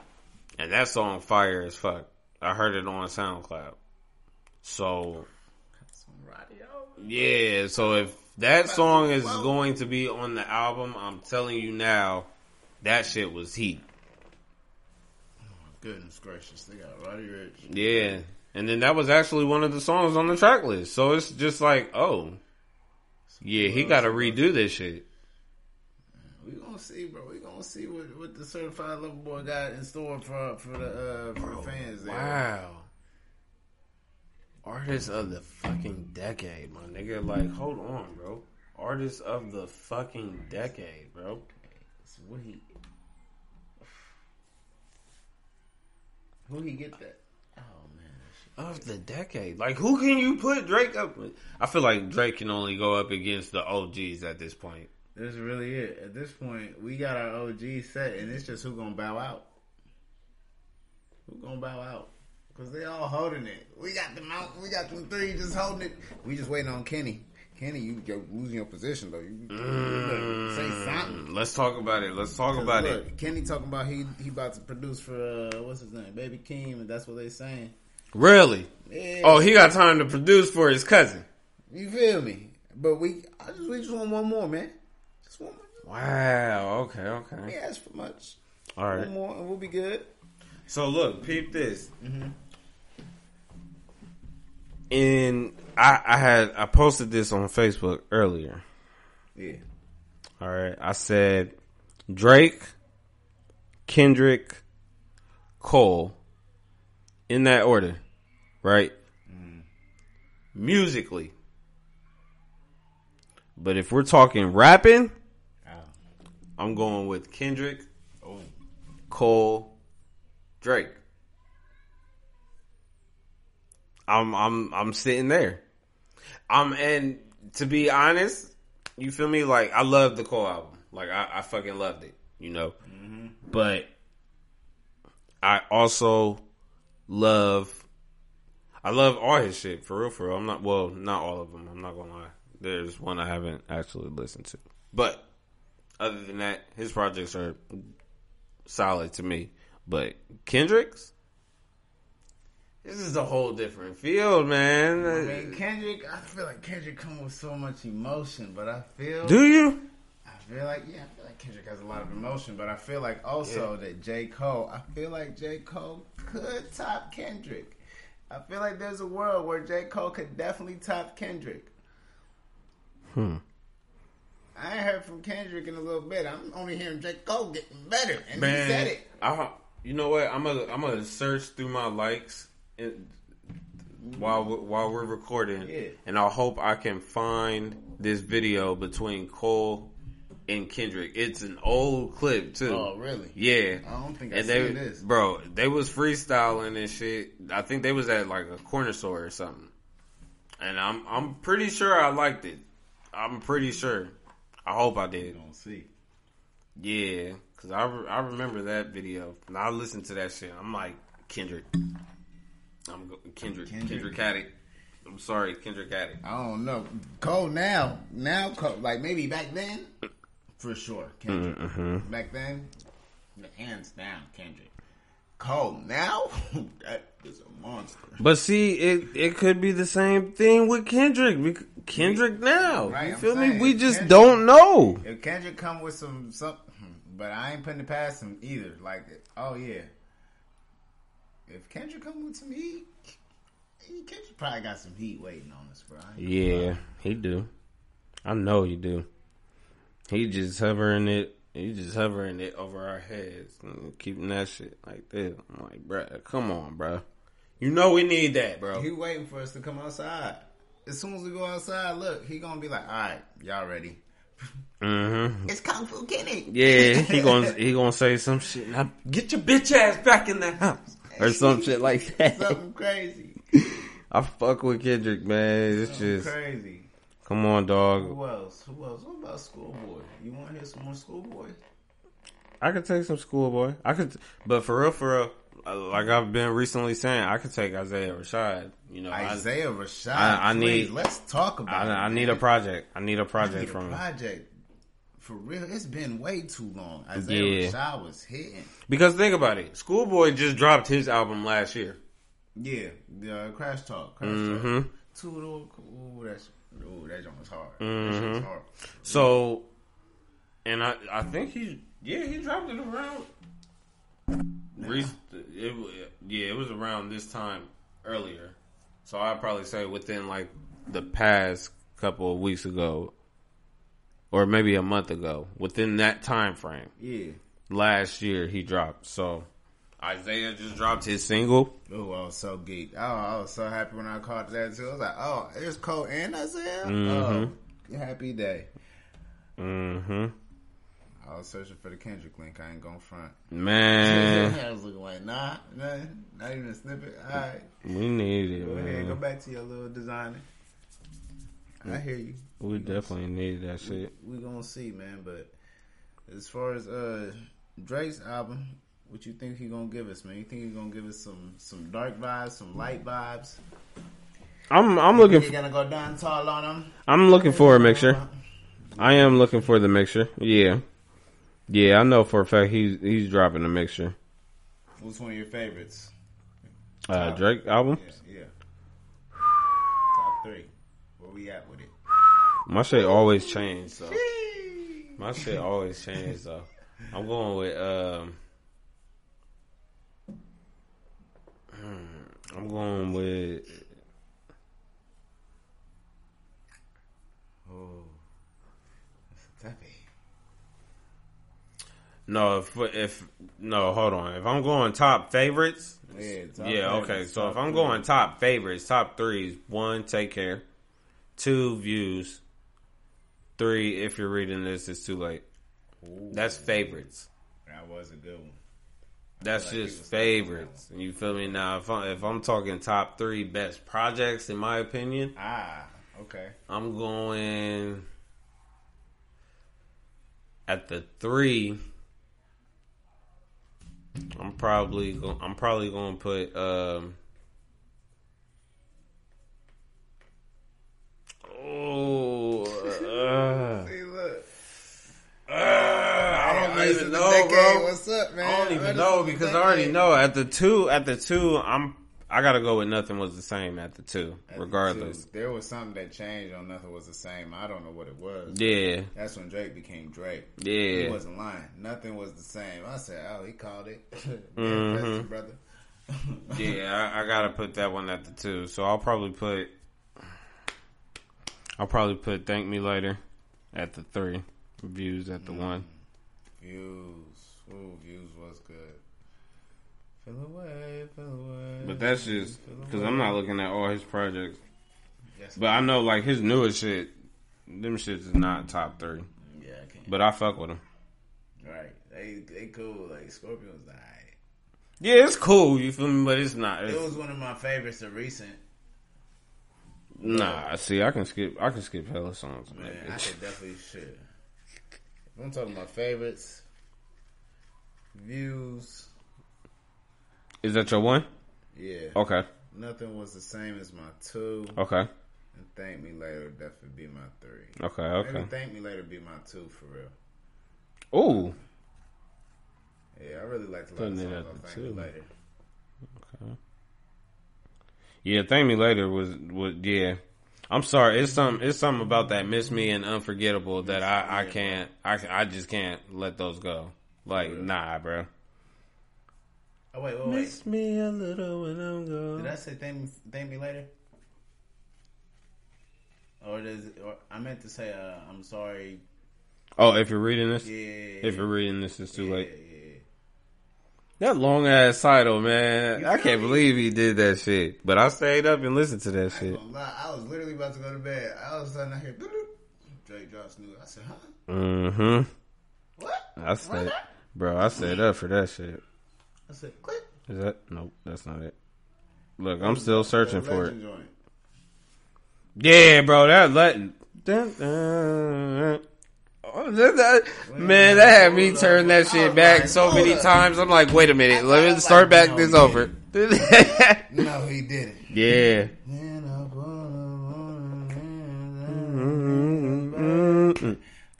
And that song fire as fuck. I heard it on SoundCloud. So yeah, so if that song is going to be on the album, I'm telling you now, that shit was heat. Oh goodness gracious, they got Roddy Ricch. Yeah. And then that was actually one of the songs on the track list. So it's just like, oh. Yeah, he got to redo this shit. Gonna see, bro. We gonna see what, what the certified lover boy got in store for for the uh, for the fans. There. Wow. Artist of the fucking decade, my nigga. Like, hold on, bro. Artist of the fucking decade, bro. What he? Who he get that? Oh man. Of the decade. Like, who can you put Drake up with? I feel like Drake can only go up against the OGs at this point. This is really it. At this point, we got our OG set, and it's just who gonna bow out. Who gonna bow out? Cause they all holding it. We got them out. We got them three just holding it. We just waiting on Kenny. Kenny, you you're losing your position though. You, better say something. Let's talk about it. Let's talk about look, it. Kenny talking about he he about to produce for uh, what's his name, Baby Keem, and that's what they saying. Really? Yeah. Oh, he got time to produce for his cousin. you feel me? But we, I just we just want one more, man. Just one more. Wow. Okay. Okay. We Okay. ask for much. All right. One more, and we'll be good. So look, peep this. Mm-hmm. And I, I had I posted this on Facebook earlier. Yeah. All right. I said Drake, Kendrick, Cole, in that order, right? Mm-hmm. Musically. But if we're talking rapping. I'm going with Kendrick, oh. Cole, Drake. I'm I'm I'm sitting there. I'm and to be honest, you feel me? Like I love the Cole album. Like I, I fucking loved it, you know. Mm-hmm. But I also love I love all his shit for real. For real, I'm not well, not all of them. I'm not gonna lie. There's one I haven't actually listened to, but other than that, his projects are solid to me. But Kendrick's, this is a whole different field, man. I mean, Kendrick, I feel like Kendrick comes with so much emotion, but I feel, Do you? I feel like, yeah, I feel like Kendrick has a lot of emotion, but I feel like also that J. Cole, I feel like J. Cole could top Kendrick. I feel like there's a world where J. Cole could definitely top Kendrick. Hmm. I heard from Kendrick in a little bit. I'm only hearing J. Cole getting better, and he said it. I, you know what? I'm gonna I'm gonna search through my likes and, while while we're recording, Yeah. and I hope I can find this video between Cole and Kendrick. It's an old clip too. Oh, really? Yeah. I don't think I and they, seen this. bro. They was freestyling and shit. I think they was at like a corner store or something. And I'm I'm pretty sure I liked it. I'm pretty sure. I hope I did. Don't see. Yeah, cause I, re- I remember that video. And I listened to that shit. I'm like Kendrick. I'm go- Kendrick. Kendrick. Kendrick Addict. I'm sorry, Kendrick Addict. I don't know. Cole now, now Cole, like maybe back then, for sure. Kendrick. Mm-hmm. Back then, hands down, Kendrick. Cole now, (laughs) that is a monster. But see, it it could be the same thing with Kendrick. Kendrick now, Right, you I'm feel me? saying, We just Kendrick- don't know. If Kendrick come with some some, but I ain't putting it past him either. Like, oh yeah, if Kendrick come with some heat, he- Kendrick probably got some heat waiting on us, bro. I ain't gonna Yeah, lie. he do. I know he do. He just hovering it. He just hovering it over our heads, and keeping that shit like this. I'm like, bruh, come on, bro. You know we need that, bro. He waiting for us to come outside. As soon as we go outside, look, he gonna be like, "All right, y'all ready?" Mm-hmm. It's Kung Fu Kenny. Yeah, he gonna (laughs) he gonna say some shit. Now get your bitch ass back in the house or some shit like that. something crazy. I fuck with Kendrick, man. It's Something just crazy. come on, dog. Who else? Who else? What about Schoolboy? You want to hear some more Schoolboy? I could take some schoolboy. I could, but for real, for real, like I've been recently saying, I could take Isaiah Rashad. You know, I- Isaiah Rashad. I- I please, need- Let's talk about. I, I need a project. I need a project need from him project. For real, it's been way too long. Isaiah Yeah. Rashad was hitting. because think about it. Schoolboy just dropped his album last year. Yeah, the uh, Crash Talk. Crash Mhm. Talk. Little. Ooh, that's. Ooh, that joint was hard. That Mhm. shit was hard. So, and I I think he yeah he dropped it around. Re- it, yeah, it was around this time earlier. So I'd probably say within like the past couple of weeks ago, or maybe a month ago. Within that time frame, Yeah. last year he dropped. So Isaiah just dropped his single. Oh, I was so geeked. Oh, I was so happy when I caught that too. I was like, oh, it's Cole and Isaiah. Mhm. Oh, happy day. Mm-hmm. I was searching for the Kendrick link. I ain't going front. Man, (laughs) I was looking like, nah, nah, not even a snippet. All right, we need it, go ahead, go back to your little designer. I hear you. We definitely need that shit. We gonna see, man. But as far as uh Drake's album, what you think he gonna give us, man? You think he gonna give us some some dark vibes, some light vibes? I'm I'm looking You gonna go down tall on him? I'm looking for a mixture. I am looking for the mixture. Yeah. Yeah, I know for a fact he's he's dropping a mixture. What's one of your favorites? Uh Drake album? Yeah, yeah. Top three. Where we at with it? My shit always change though. My shit always change though. I'm going with um hmm, I'm going with Oh, that's a toughie. No if if no hold on if I'm going top favorites Yeah, top yeah okay so if I'm three. going top favorites top threes one take care two views three if you're reading this it's too late Ooh, that's favorites that was a good one. That's like just favorites. You feel me? Now, if I'm, if I'm talking top three best projects, in my opinion, Ah, okay. I'm going at the three. I'm probably go, I'm probably going to put um. Oh, uh, (laughs) See, look. I don't even know, bro. What's up, man? I don't even know because I already know at the two at the two I'm I gotta go with nothing was the same at the two At the regardless. two, there was something that changed on Nothing Was the Same. I don't know what it was. Yeah, That's when Drake became Drake. Yeah, he wasn't lying. Nothing was the same. I said, oh, he called it. (laughs) Mhm. Brother. (laughs) Yeah, I, I gotta put that one at the two. So I'll probably put I'll probably put Thank Me Later at the three. Views at the one. Views. Ooh, Views was good. Feel away, feel away. But that's just because. I'm not looking at all his projects. But I know like his newest shit, them shits is not top three. yeah, I can't. But I fuck with him. right, they they cool. Like Scorpion was alright. Yeah, it's cool. You feel me? But it's not. It was one of my favorites of recent. Nah, see, I can skip. I can skip hella songs. Man, I could definitely should. I'm talking about favorites, views. Is that your one? Yeah, Okay, nothing was the same as my two. okay, And thank me later would definitely be my three. okay, Maybe okay. thank me later be my two for real. Ooh, Yeah, I really like a lot Putting of it songs the thank me two. later. yeah. Thank me later was was yeah. I'm sorry. It's some. It's something about that miss me and unforgettable that I I can't. I I just can't let those go. Like nah, bro. Oh wait, wait, wait. me a little when I'm gone. Did. I say thank me, thank me later? Or does or I meant to say uh, I'm sorry. Oh, if you're reading this, Yeah. if you're reading this, it's too yeah, late. Yeah. That long ass title, man. You I can't me? believe he did that shit. But I stayed up and listened to that I shit. I was literally about to go to bed. All of a sudden I hear Drake drops new. I said, huh? Mm-hmm. What? I stayed, bro. I stayed up for that shit. I said, click. Is that? Nope, that's not it. Look, I'm still searching for it. Joint. Yeah, bro, that letting. Dun, dun, Oh, that- that- man, that had me turn that shit back so many times. I'm like, wait a minute, let me start back this over. No, he didn't. yeah.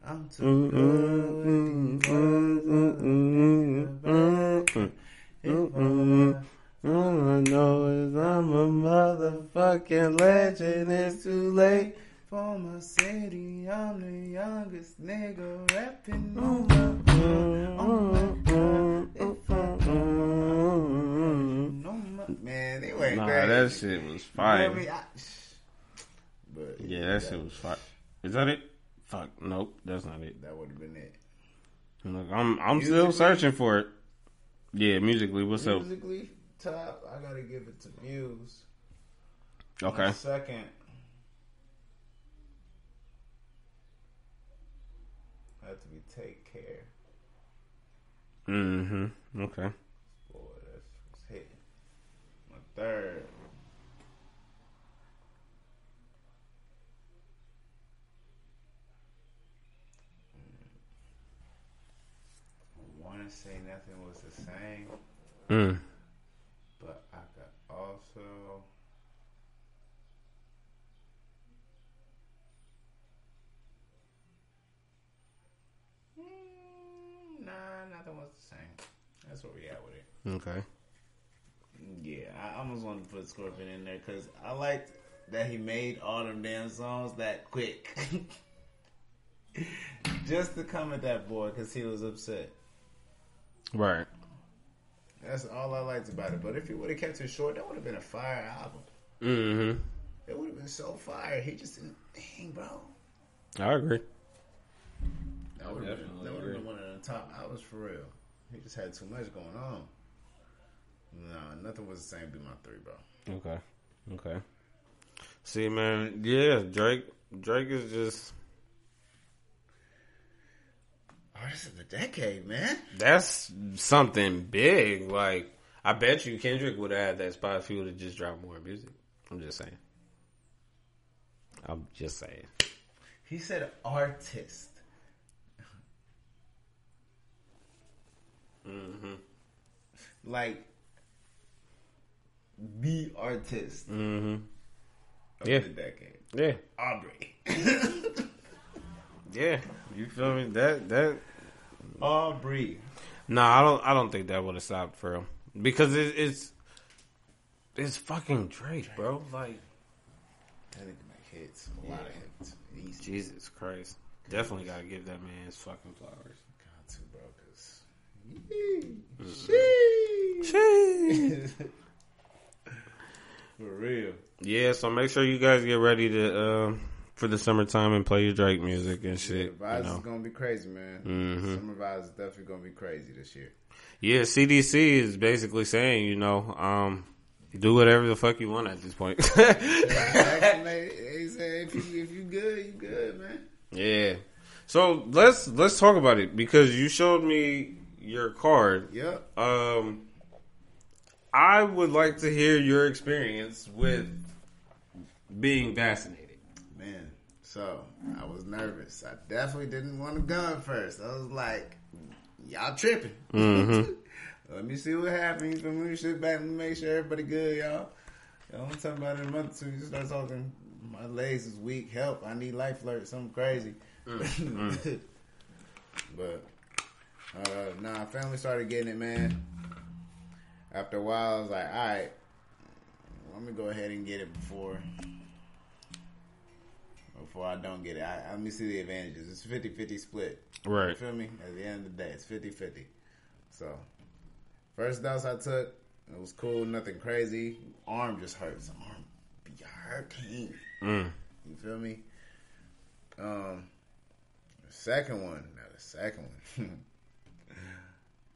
I'm too All I know is I'm a motherfucking legend. It's too late. For my city, I'm the youngest nigga rapping on my on my If I know man, they went Nah, crazy. that shit was You know fire. I mean? I- But Yeah, that shit was fire. Is that it? Fuck, nope, that's not it. that would have been it. Look, I'm I'm still searching for it. Yeah, musically, what's up? Musically, top, I gotta give it to Views. Okay. My second, had to be Take Care. Mm-hmm. Okay. Boy, that's hitting. My third, nothing was the same. Mm. But I could also. Mm, nah, nothing was the same. That's where we at with it. Okay. Yeah, I almost wanted to put Scorpion in there because I liked that he made all them damn songs that quick. (laughs) Just to come at that boy because he was upset. Right. That's all I liked about it. But if he would have kept it short, that would have been a fire album. Mm-hmm. It would have been so fire. He just didn't. Dang, bro. I agree. That would have been, that would have been one of the top albums for real. He just had too much going on. No, nothing was the same. Be my three, bro. Okay. Okay. See, man, yeah, Drake. Drake is just Artist of the decade, man. that's something big. Like, I bet you Kendrick would have had that spot if he would have just dropped more music. I'm just saying. I'm just saying. He said artist. Mm-hmm. Like the artist Mm-hmm. of Yeah. the decade. Yeah. Aubrey. (laughs) Yeah. You feel me? That that. Aubrey. Nah, I don't. I don't think that would have stopped for him because it, it's it's fucking Drake, bro. Like That nigga make hits. A lot of hits. Easy. Jesus Christ. Definitely gotta give that man his fucking flowers. Got to, bro, because. Sheesh. (laughs) For real. Yeah, so make sure you guys get ready to uh, for the summertime and play your Drake music and Yeah, shit. the vibes you know. is gonna be crazy, man. Mhm. Summer vibes is definitely gonna be crazy this year. Yeah, CDC is basically saying, you know, um, do whatever the fuck you want at this point. (laughs) Actually, they say if you if you good, you good, man. yeah. So let's let's talk about it because you showed me your card. Yep. Um, I would like to hear your experience with being vaccinated. So I was nervous. I definitely didn't want to go at first. I was like, y'all tripping. Mhm. (laughs) Let me see what happens. Let me sit back and make sure everybody good, y'all. Y'all I'm talking about it in a month or two. You start talking, my legs is weak, help, I need life alert, something crazy. (laughs) but, uh, nah, family started getting it, man. After a while, I was like, all right, let me go ahead and get it before before I don't get it. I, let me see the advantages. It's 50-50 split. You Right. feel me? At the end of the day, it's 50-50. So, first dose I took, it was cool, nothing crazy. Arm just hurts. Arm be hurting. Mm. You feel me? Um, second one, now the second one, (laughs)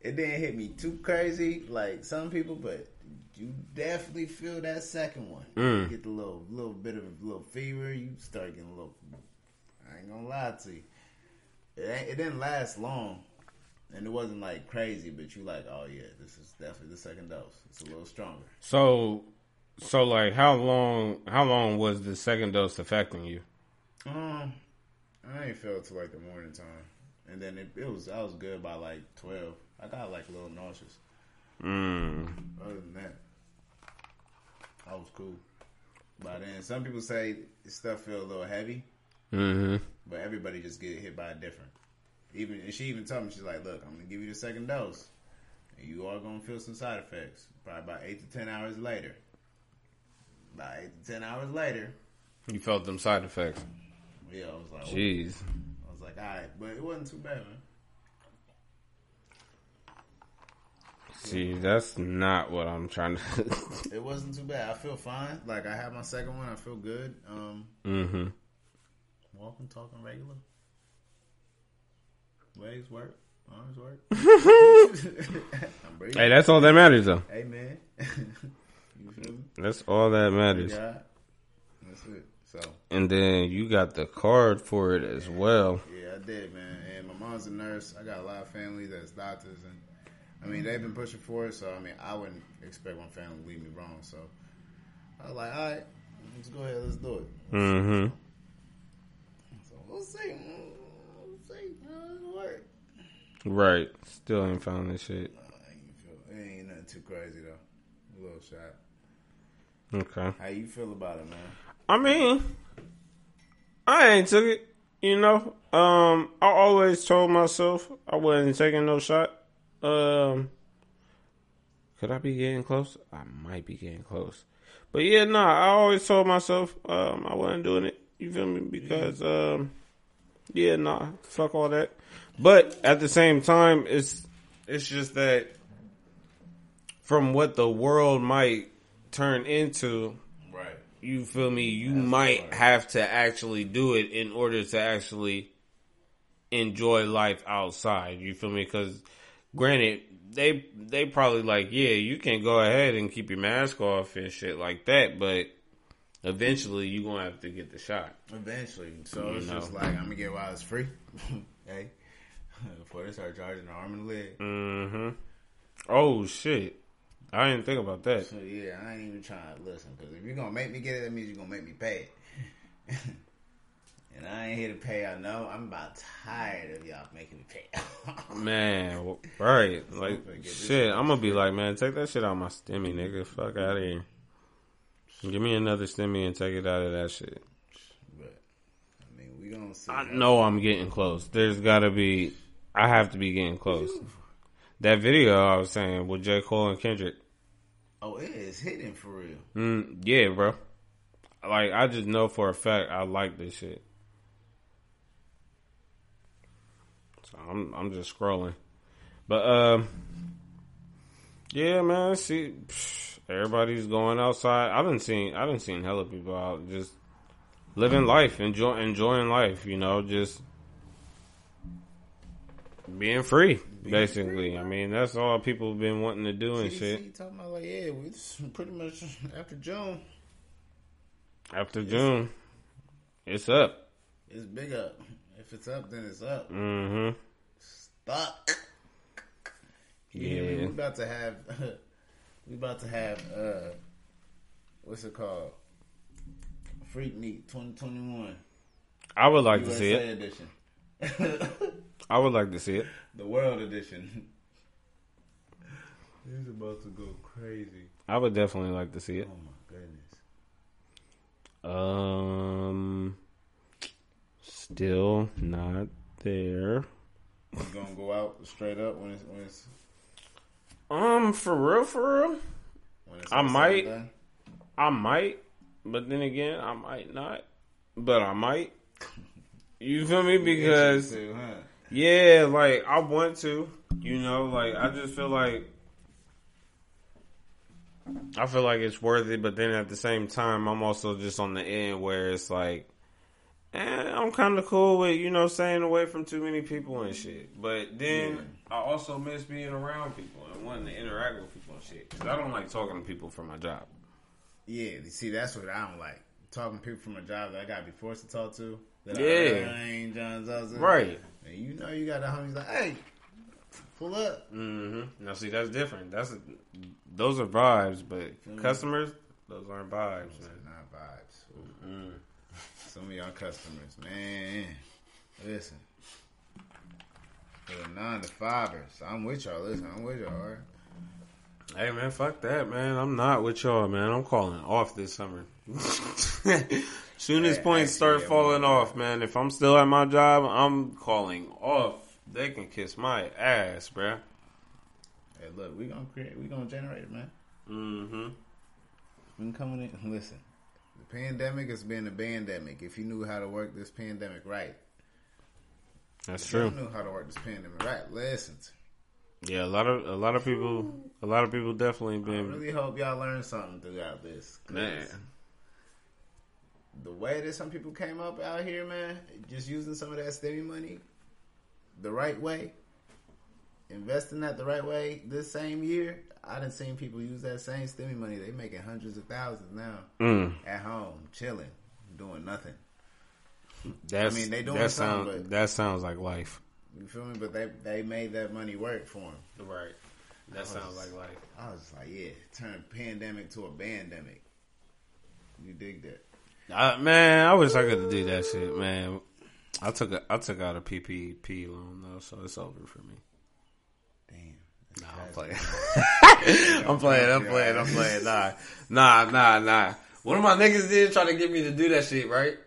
it didn't hit me too crazy like some people, but you definitely feel that second one. Mm. You get the little little bit of a little fever. You start getting a little. I ain't gonna lie to you. It it didn't last long, and it wasn't like crazy. But you like, oh yeah, this is definitely the second dose. It's a little stronger. So, so like, how long? How long was the second dose affecting you? Um, I ain't felt till like the morning time, and then it, it was I was good by like twelve. I got like a little nauseous. Mm. Other than that, I was cool. By then, some people say stuff feel a little heavy, Hmm. but everybody just get hit by it different. Even and she even told me she's like, "Look, I'm gonna give you the second dose, and you are gonna feel some side effects. Probably about eight to ten hours later. About eight to ten hours later, You felt them side effects. yeah, I was like, Jeez. I was like, all right, but it wasn't too bad, man. See, that's not what I'm trying to. (laughs) It wasn't too bad. I feel fine. Like I had my second one. I feel good. Um, mm-hmm. walking, talking regular. Legs work. Arms work. (laughs) (laughs) Hey, that's all that matters, though. Hey man, you feel me? That's all that matters. That's it. So And then you got the card for it as well. yeah, I did, man. And my mom's a nurse. I got a lot of family that's doctors, and I mean they've been pushing for it. So I mean I wouldn't expect my family to leave me wrong. So I was like, all right, let's go ahead, let's do it. Mm-hmm. So we'll see. We'll see. How it work. Right. Still ain't found this shit. Feel? Ain't nothing too crazy though. A little shot. Okay. How you feel about it, man? I mean, I ain't took it. You know, um, I always told myself I wasn't taking no shot. Um, could I be getting close? I might be getting close, but yeah, nah. I always told myself um, I wasn't doing it. You feel me? Because um, yeah, nah, fuck all that. But at the same time, it's it's just that from what the world might turn into, Right. you feel me? You might have to actually do it in order to actually enjoy life outside. You feel me? Because granted, they they probably like, yeah, you can go ahead and keep your mask off and shit like that, but eventually you're gonna have to get the shot. Eventually. So You it's just like I'm gonna get while it's free. (laughs) hey. (laughs) Before they start charging the arm and leg. Mm-hmm. Oh shit! I didn't think about that. So yeah, I ain't even trying to listen because if you're gonna make me get it, that means you're gonna make me pay it. (laughs) and I ain't here to pay. I know I'm about tired of y'all making me pay. (laughs) Man, w- right? Like shit. I'm gonna be like, man, take that shit out my stimmy, nigga. Fuck out of here. Give me another stimmy and take it out of that shit. but I mean, we gonna see. I know I'm getting close. There's gotta be. I have to be getting close. That video I was saying with J Cole and Kendrick. Oh, it is hitting for real. Mm, yeah, bro. Like I just know for a fact I like this shit. I'm I'm just scrolling, but um, yeah, man. See, psh, everybody's going outside. I didn't seen I didn't seen hella people out just living life, enjoy enjoying life. You know, just being free. basically, I mean that's all people have been wanting to do and shit. Talking about like, yeah, we it's pretty much after June, After June, it's up. it's big up. If it's up, then it's up. Mm-hmm. Stop. Yeah. we about to have (laughs) we about to have uh what's it called? Freak Meat 2021. I would like to see it. edition. I would like to see it. (laughs) the World edition. (laughs) It's about to go crazy. I would definitely like to see it. Oh my goodness. Um, still not there. You gonna go out straight up when it's when it's Um, for real, for real, I might. I might, but then again, I might not. But I might. You feel me? (laughs) Because Too, huh? Yeah, like I want to, you know, like I just feel like I feel like it's worth it, but then at the same time, I'm also just on the end where it's like, eh, I'm kind of cool with you know staying away from too many people and shit. But then I also miss being around people and wanting to interact with people and shit because I don't like talking to people for my job. Yeah, see, that's what I don't like. Talking to people from a job that I gotta be forced to talk to. That Yeah. I, ain't John Zoza. Right. And you know you got the homies like, hey, pull up. Mm-hmm. Now see, that's different. That's those are vibes, but customers, those aren't vibes, man. Not vibes. Mm. Some of y'all customers, man. Listen. For the nine to fivers. I'm with y'all. Listen, I'm with y'all, alright? Hey man, fuck that, man. I'm not with y'all, man. I'm calling off this summer. (laughs) Soon as points start falling off, man. If I'm still at my job, I'm calling off. They can kiss my ass, bruh. Hey, look, we gonna create, we gonna generate it, man. Mm-hmm. We can come in. (laughs) Listen, the pandemic has been a pandemic. If you knew how to work this pandemic right, That's if you true. knew how to work this pandemic right. Listen, Yeah, a lot of a lot of people, a lot of people definitely been. I really hope y'all learned something throughout this. man. the way that some people came up out here, man, just using some of that steady money the right way, investing that the right way this same year, I done seen people use that same stimmy money. They making hundreds of thousands now Mm, at home, chilling, doing nothing. that's I mean, they doing that something, sounds but- that sounds like life. You feel me? But they they made that money work for them. Right. That sounds like life. I was like, yeah, turn pandemic to a pandemic. You dig that? I, man, I wish I could do that shit, man. I took a, I took out a PPP loan though, so it's over for me. Nah, (laughs) I'm playing. I'm playing. I'm playing. I'm playing. Nah, nah, nah, nah. One of my niggas did try to get me to do that shit, right?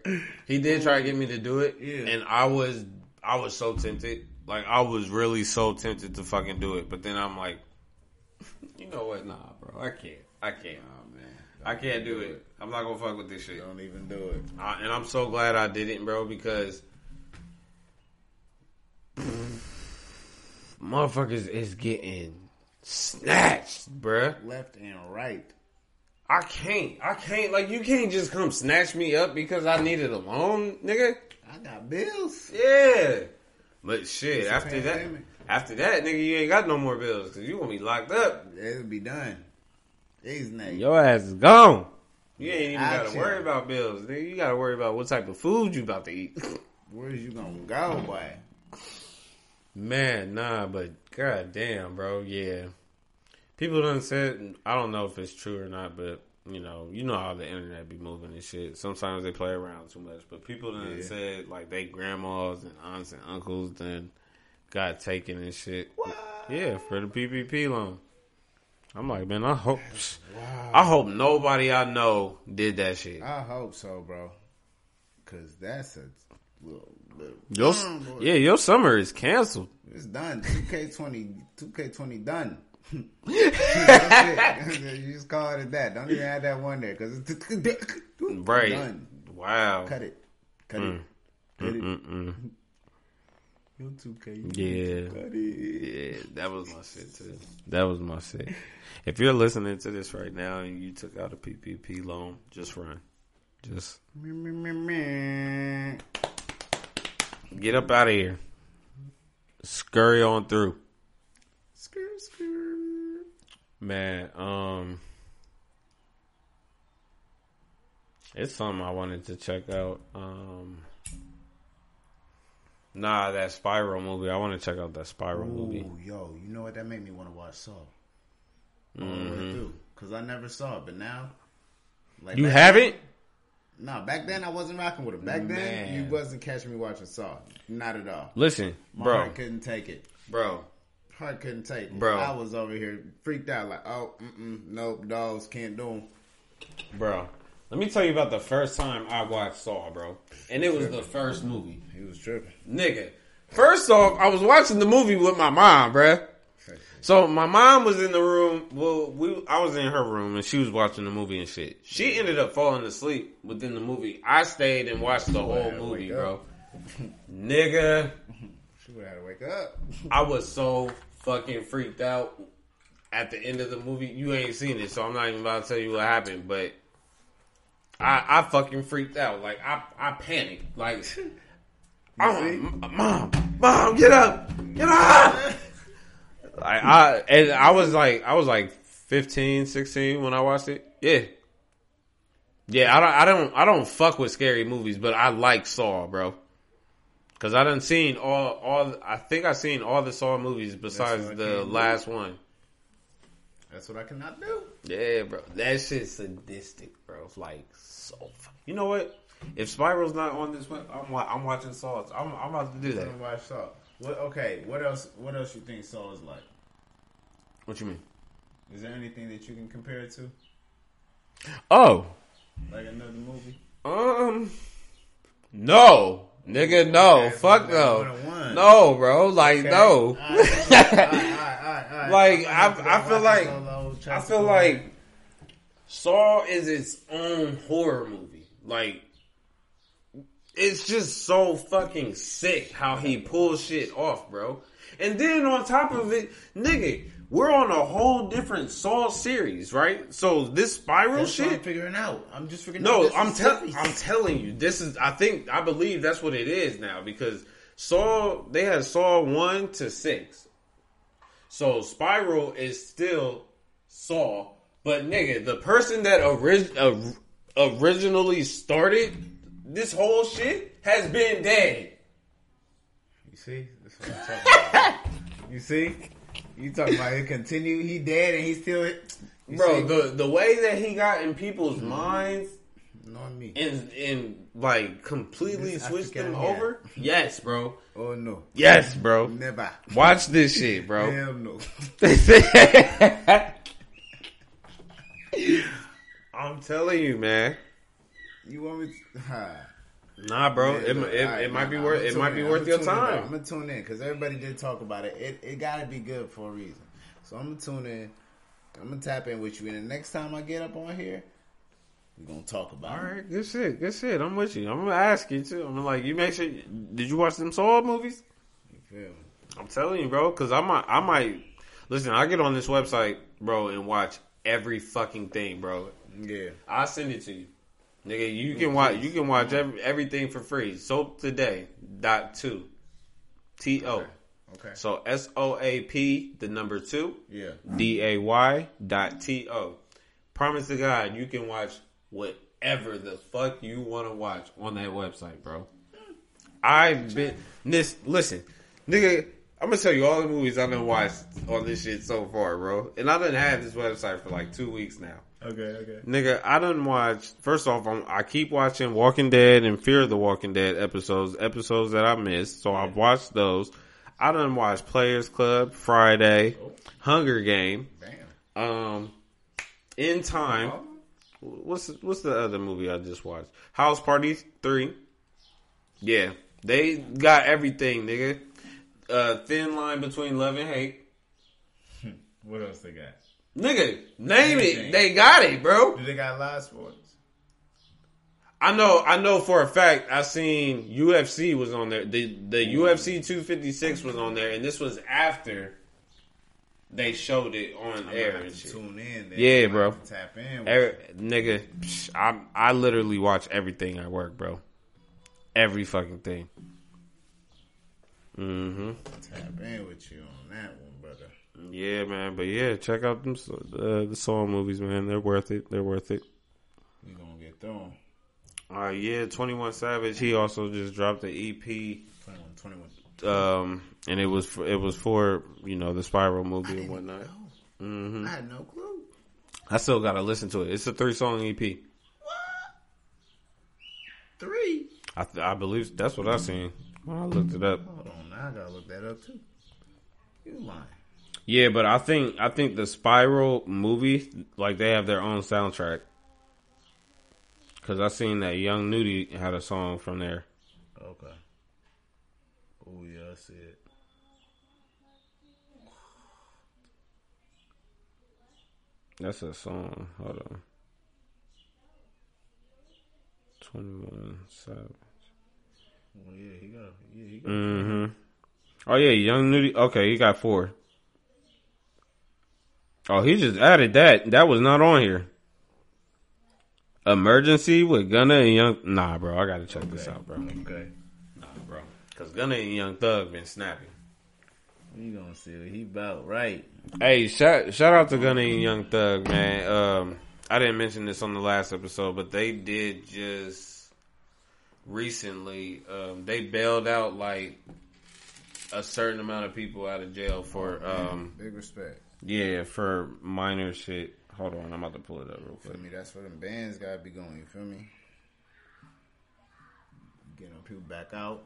He did try to get me to do it, Yeah. and I was, I was so tempted. Like I was really so tempted to fucking do it, but then I'm like, you know what? Nah, bro, I can't. I can't. Oh man, I can't do it. I'm not gonna fuck with this shit. don't even do it. I, and I'm so glad I didn't, bro, because motherfuckers is getting snatched, bruh. Left and right. I can't. I can't. Like, you can't just come snatch me up because I needed a loan, nigga. I got bills. Yeah. But shit, It's after that, after that, nigga, you ain't got no more bills because you gonna be locked up. It'll be done. These niggas. Your ass is gone. You ain't even gotta worry about bills, nigga. You gotta worry about what type of food you about to eat. Where's you gonna go, boy? Man, nah, but god damn, bro, yeah. People done said I don't know if it's true or not, but you know, you know how the internet be moving and shit. Sometimes they play around too much, but people done Yeah. said like they grandmas and aunts and uncles then got taken and shit. Yeah, for the PPP loan. I'm like, man, I hope, I hope nobody I know did that shit. I hope so, bro. Cause that's a little, Your, Mm, yeah, your summer is canceled. It's done. 2K20, 2K20 done. It. (laughs) (laughs) you just call it that. Don't even add that one there because it's (laughs) Right. done. Wow. Cut it. Cut it. Cut it. Mm-mm. Your 2K. Yeah. Cut it. Yeah, that was my shit too. That was my shit. If you're listening to this right now and you took out a PPP loan, just run. Just get up out of here. Scurry on through. Skr, skr. Man, um It's something I wanted to check out. Um Nah, that Spiral movie. I want to check out that Spiral movie. Ooh, yo, you know what? That made me want to watch Saw. All the way through. Because I never saw it, but now. Like You haven't? No, back then I wasn't rocking with it. Back then, you wasn't catching me watching Saw. Not at all. Listen, My bro, heart couldn't take it. bro. Heart couldn't take it. Bro. I was over here freaked out like, oh, mm-mm, nope, dogs can't do them. Bro, let me tell you about the first time I watched Saw, bro. And it was the first movie. He was tripping. Nigga. First off, I was watching the movie with my mom, bruh. So my mom was in the room. Well, we I was in her room and she was watching the movie and shit. She ended up falling asleep within the movie. I stayed and watched the whole movie, bro. Nigga, (laughs) She would have had to wake up. I was so fucking freaked out at the end of the movie. You ain't seen it, so I'm not even about to tell you what happened, but I I fucking freaked out. Like I I panicked. Like (laughs) I'm, oh, mom, mom, get up, get up. (laughs) Like I and I was like I was like 15, 16 when I watched it. Yeah. Yeah, I don't I don't I don't fuck with scary movies, but I like Saw, bro. Cause I done seen all all I think I seen all the Saw movies besides the can't do. last one. That's what I cannot do. Yeah, bro. That shit's sadistic, bro. It's like so. You know what? If Spiral's not on this one, I'm I'm watching Saw. I'm I'm about to do I'm that. watch Saw. What? Okay. What else? What else you think Saw is like? What you mean? Is there anything that you can compare it to? Oh, Like another movie? um, no, nigga, no, fuck no, one on one. no, bro, like Okay. no. All right, all right, all right. (laughs) Like, I- I feel like- it solo, try I feel like Saw is its own horror movie. Like, it's just so fucking sick how he pulls shit off, bro. And then on top of it, nigga, we're on a whole different Saw series, right? So this spiral That's what I'm shit. figuring out. I'm just figuring No, out. I'm telling. I'm telling you, this is I think I believe that's what it is now because Saw they had Saw one to six. So Spiral is still Saw, but nigga, the person that orig- uh, originally started this whole shit has been dead. You see? That's what I'm talking about. (laughs) you see? You talking about it continue? He dead and he still. Bro, see? the the way that he got in people's mm-hmm. minds Knowing me. and and like completely This switch them over? Yes, bro. Oh no. Yes, bro. Never. Watch this shit, bro. Hell no. (laughs) I'm telling you, man. You want me to (laughs) ha. Nah, bro. Yeah, it it, alright, it might nah, be nah, worth it might be worth your in, time. I'm gonna tune in because everybody did talk about it. It it gotta be good for a reason. So I'm gonna tune in. I'm gonna tap in with you, and the next time I get up on here, we're gonna talk about All it. right, good shit, good shit. I'm with you. I'm gonna ask you too. I'm like, you make sure. Did you watch them Saw movies? You feel me? I'm telling you, bro. Because I might, I might listen. I get on this website, bro, and watch every fucking thing, bro. Yeah. I'll send it to you, nigga. You can watch. You can watch every, everything for free. Soap today dot two, T O. Okay. So S O A P the number two. Yeah. D A Y dot T O. Promise to God, you can watch whatever the fuck you want to watch on that website, bro. I've been this. Listen, nigga, I'm gonna tell you all the movies I've been watched on this shit so far, bro. And I done had this website for like two weeks now. Okay. Okay. Nigga, I done watched. First off, I'm, I keep watching Walking Dead and Fear of the Walking Dead episodes, episodes that I missed. So I've watched those. I done watched Players Club, Friday, Hunger Game, Damn. um, In Time. What's what's the other movie I just watched? House Party Three. Yeah, they got everything, nigga. Uh, thin line between love and hate. (laughs) What else they got? Nigga, name it. They got it, bro. Do they got live sports? I know, I know for a fact. I seen UFC was on there. The the UFC 256 was on there, and this was after they showed it on I'm air and shit. tune in. Then. Yeah, I'm bro. Tap in. Every, nigga, psh, I I literally watch everything at work, bro. Every fucking thing. Mm-hmm. tap in with you on that one. Yeah, man. But yeah, check out them uh, the Saw movies, man. They're worth it. They're worth it. We gonna get thrown. Uh, yeah, 21 Savage. He also just dropped the EP. 21, 21. um, and it was for, it was for you know the Spiral movie and whatnot. know. hmm I had no clue. I still gotta listen to it. It's a three song EP. What? Three. I th- I believe that's what I seen when I looked it up. Hold on, now I gotta look that up too. You lying? Yeah, but I think I think the Spiral movie like they have their own soundtrack. Cause I seen that Young Nudy had a song from there. Okay. Oh yeah, I see it. That's a song. Hold on. 21 Savage. Oh yeah, he got. Yeah, he got. Mm-hmm. Oh yeah, Young Nudy. Okay, he got four. Oh, he just added that. That was not on here. Emergency with Gunna and Young. Nah, bro, I gotta check this out, bro. Okay. Nah, bro, because Gunna and Young Thug been snapping. We gonna see what he about right. Hey, shout shout out to Gunna and Young Thug, man. Um, I didn't mention this on the last episode, but they did just recently. Um, they bailed out like a certain amount of people out of jail for um, Big respect. Yeah, for minor shit. Hold on, I'm about to pull it up real Feel quick. me? That's where them bands gotta be going. You feel me? Getting people back out,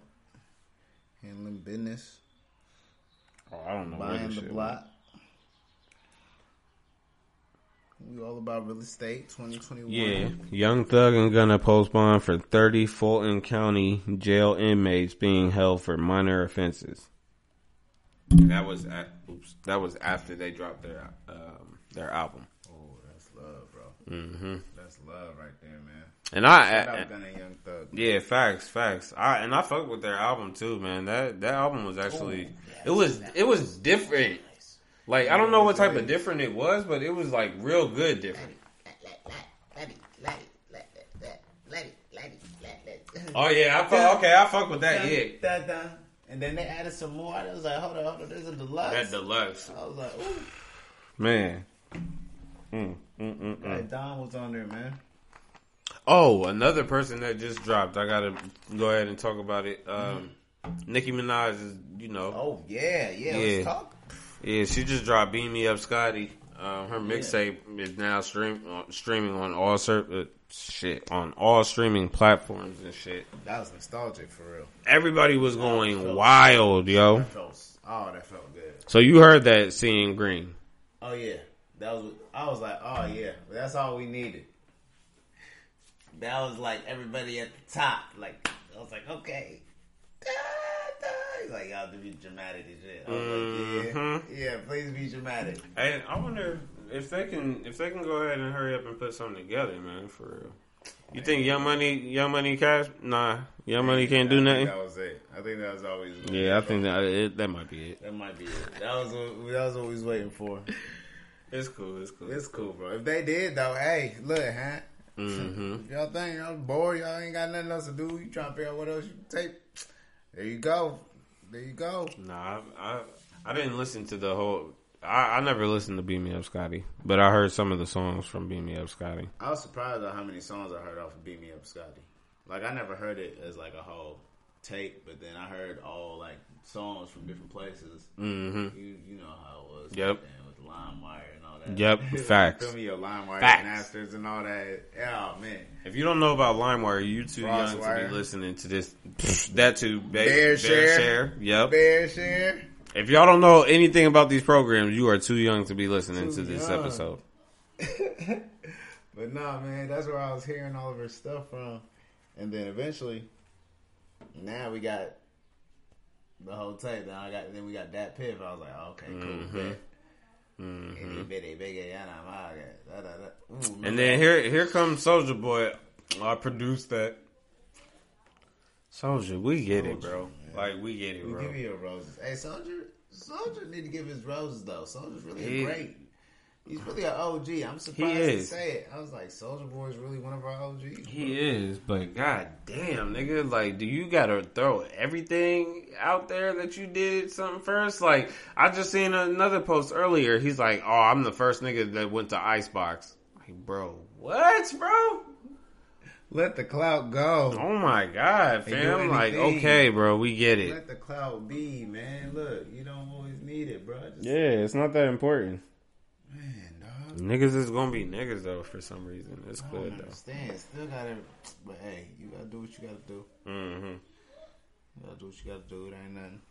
handling business, Oh, I don't know buying the block. We all about real estate. Twenty twenty one. Yeah, Young Thug and Gunna postponed for 30 Fulton County jail inmates being held for minor offenses. That was at, oops, that was after they dropped their um, their album. Oh, that's love, bro. hmm That's love right there, man. And I, Shout I out Gunna Young Thug. yeah, facts, facts. I and I fuck with their album too, man. That that album was actually it was it was different. Like I don't know what type of different it was, but it was like real good different. Oh yeah, I fuck, okay, I fuck with that. Yeah, Da, da. And then they added some more. I was like, hold on, hold on. There's a deluxe. that deluxe I was like, ooh. man. Mm, mm, mm, mm. Don was on there, man. Oh, another person that just dropped. I gotta go ahead and talk about it. Um, Nicki Minaj is, you know, Oh yeah, yeah. Yeah. Let's talk. yeah, she just dropped "Beam Me Up, Scotty." Um, her mixtape is now stream uh, streaming on all ser- uh, shit on all streaming platforms and shit. That was nostalgic for real. Everybody was going wild, yo. That felt, oh, that felt good. So you heard that seeing green? Oh yeah, that was. I was like, oh yeah, that's all we needed. That was like everybody at the top. Like I was like, okay. Da, da. He's like, y'all to be dramatic as shit. I was like, Mhm. yeah, yeah, please be dramatic. And I wonder if they can if they can go ahead and hurry up and put something together, man. For real. You think Young Money, Young Money Cash? Nah, Young Money can't do nothing. That was it. I think that was always. Yeah, I think that it, that might be it. that might be it. That was what, that was what we was waiting for. It's cool. It's cool. It's cool, bro. If they did though, hey, look, huh? hmm If (laughs) y'all think y'all bored, y'all ain't got nothing else to do. You trying to figure out what else you can take? There you go. There you go. Nah, I, I I didn't listen to the whole. I, I never listened to Beat Me Up Scotty, but I heard some of the songs from Beat Me Up Scotty. I was surprised at how many songs I heard off of Beat Me Up Scotty. Like I never heard it as like a whole tape, but then I heard all like songs from different places. hmm You you know how it was. Yep. back with LimeWire and all that. Yep, facts. Feel me, your LimeWire Facts. masters and all that. Oh, man. If you don't know about LimeWire, you too young to be listening to this. (laughs) that too, ba- BearShare. Yep. BearShare. If y'all don't know anything about these programs, you are too young to be listening Too to this young. episode. (laughs) But nah, man, that's where I was hearing all of her stuff from. And then eventually, now we got the whole tape. Then I got then we got that piff. I was like, oh, okay, cool. Mhm. Bet. hmm Itty bitty bitty, yeah, nah, my, da, da, da. Ooh. And then here, here comes Soulja Boy. I produced that. Soulja, we get it, bro. Man. Like we get it, we bro. give you your roses. Hey, Soulja, Soulja need to give his roses though. Soulja's really He- great. He's really an OG. I'm surprised He to say it. I was like, Soulja Boy is really one of our OGs. He is, but god damn, nigga, like, do you gotta throw everything out there that you did something first? Like, I just seen another post earlier. He's like, "Oh, I'm the first nigga that went to Icebox." Like, bro, what, bro? Let the clout go. Oh my god, They do fam! Like, okay, bro, we get it. Let the clout be, man. Look, you don't always need it, bro. Just, Yeah, it's not that important. Niggas is gonna be niggas though for some reason. It's I though. understand. Still gotta, but hey, you gotta do what you gotta do. Mm hmm You gotta do what you gotta do. It ain't nothing.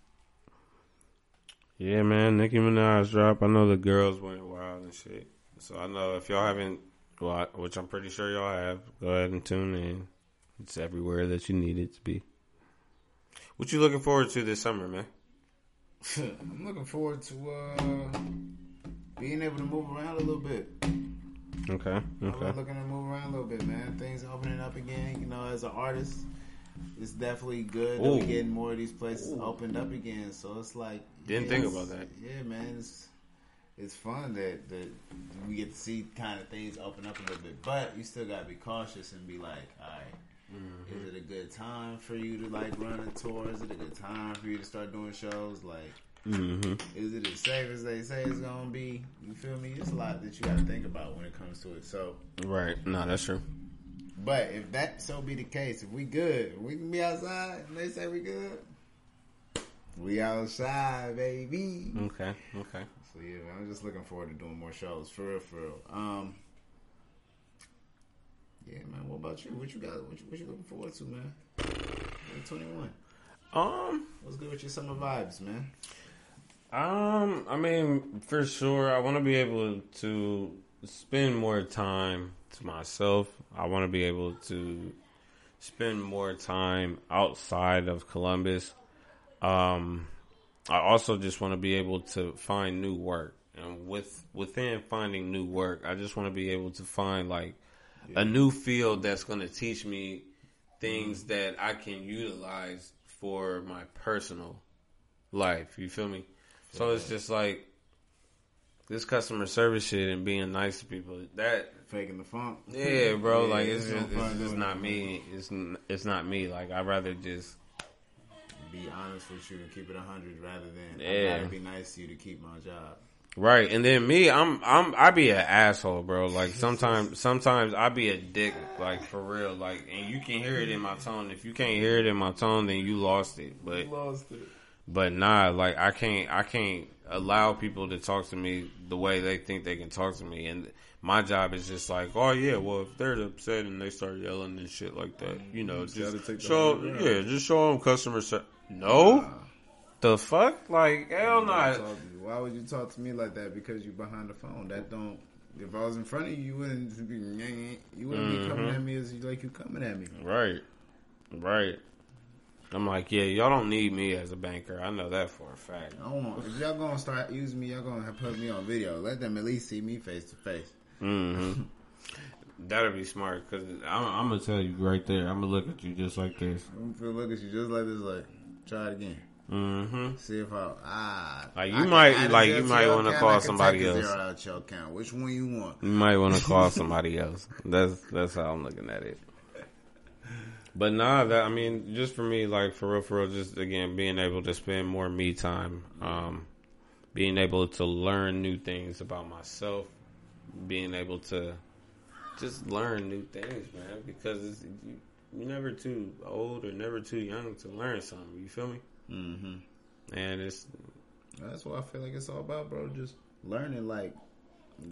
Yeah, man. Nicki Minaj drop. I know the girls went wild and shit. So I know if y'all haven't, which I'm pretty sure y'all have, go ahead and tune in. It's everywhere that you need it to be. What you looking forward to this summer, man? (laughs) I'm looking forward to uh being able to move around a little bit. Okay, I'm looking to move around a little bit, man. Things opening up again. You know, as an artist, it's definitely good that Ooh. we getting more of these places opened up again. So it's like Didn't yeah, think about that. Yeah, man, it's it's fun that that we get to see kind of things open up a little bit, but you still gotta be cautious and be like, all right. Mm-hmm. Is it a good time for you to like run a tour? Is it a good time for you to start doing shows? Like, hmm is it as safe as they say it's gonna be? You feel me? It's a lot that you got to think about when it comes to it. So, Right. No, that's true. but if that so be the case, if we good, we can be outside, and they say we good. We outside, baby. Okay, okay. So yeah, man, I'm just looking forward to doing more shows, for real, for real. Um, yeah, man. What about you? What you got? What you, what you looking forward to, man? 21. Um, What's good with your summer vibes, man? Um, I mean, for sure, I want to be able to spend more time to myself. I want to be able to spend more time outside of Columbus. Um, I also just want to be able to find new work, and with within finding new work, I just want to be able to find like a new field that's going to teach me things that I can utilize for my personal life. You feel me? So it's just like this customer service shit and being nice to people. That Faking the funk. yeah, bro. Yeah, like it's it's just, it's just not me. It's it's not me. Like I'd rather just Be honest with you and keep it hundred rather than Yeah. I gotta be nice to you to keep my job. right. And then me, I'm I'm I be an asshole, bro. Like sometimes sometimes I be a dick, like for real. Like and you can hear it in my tone. If you can't hear it in my tone, then you lost it. But Lost it. But nah, like I can't, I can't, allow people to talk to me the way they think they can talk to me, and my job is just like, oh yeah, well if they're upset and they start yelling and shit like that, you know, You just show, high yeah, just show them customer service. No, the fuck, like hell no. Talk to you. Why would you talk to me like that? Because you're behind the phone. That don't. If I was in front of you, you wouldn't be. You wouldn't be coming Mm-hmm. at me as you like you coming at me. Right. Right. I'm like, yeah, y'all don't need me as a banker. I know that for a fact. I don't want. If y'all gonna start using me, y'all gonna put me on video. Let them at least see me face to face. Mm-hmm. (laughs) That'd be smart because I'm, I'm gonna tell you right there. I'm gonna look at you just like this. I'm gonna look at you just like this. Like, try it again. Mm-hmm. See if I ah. Like, you I might- like, you might wanna call somebody else. Zero out your account. Which one you want? You might want to call (laughs) somebody else. That's that's how I'm looking at it. But nah, that I mean, just for me, like for real, for real, just again being able to spend more me time, um, being able to learn new things about myself, being able to just learn new things, man. Because it's, you, you're never too old or never too young to learn something. You feel me? Mm-hmm. And it's That's what I feel like it's all about, bro. Just learning, like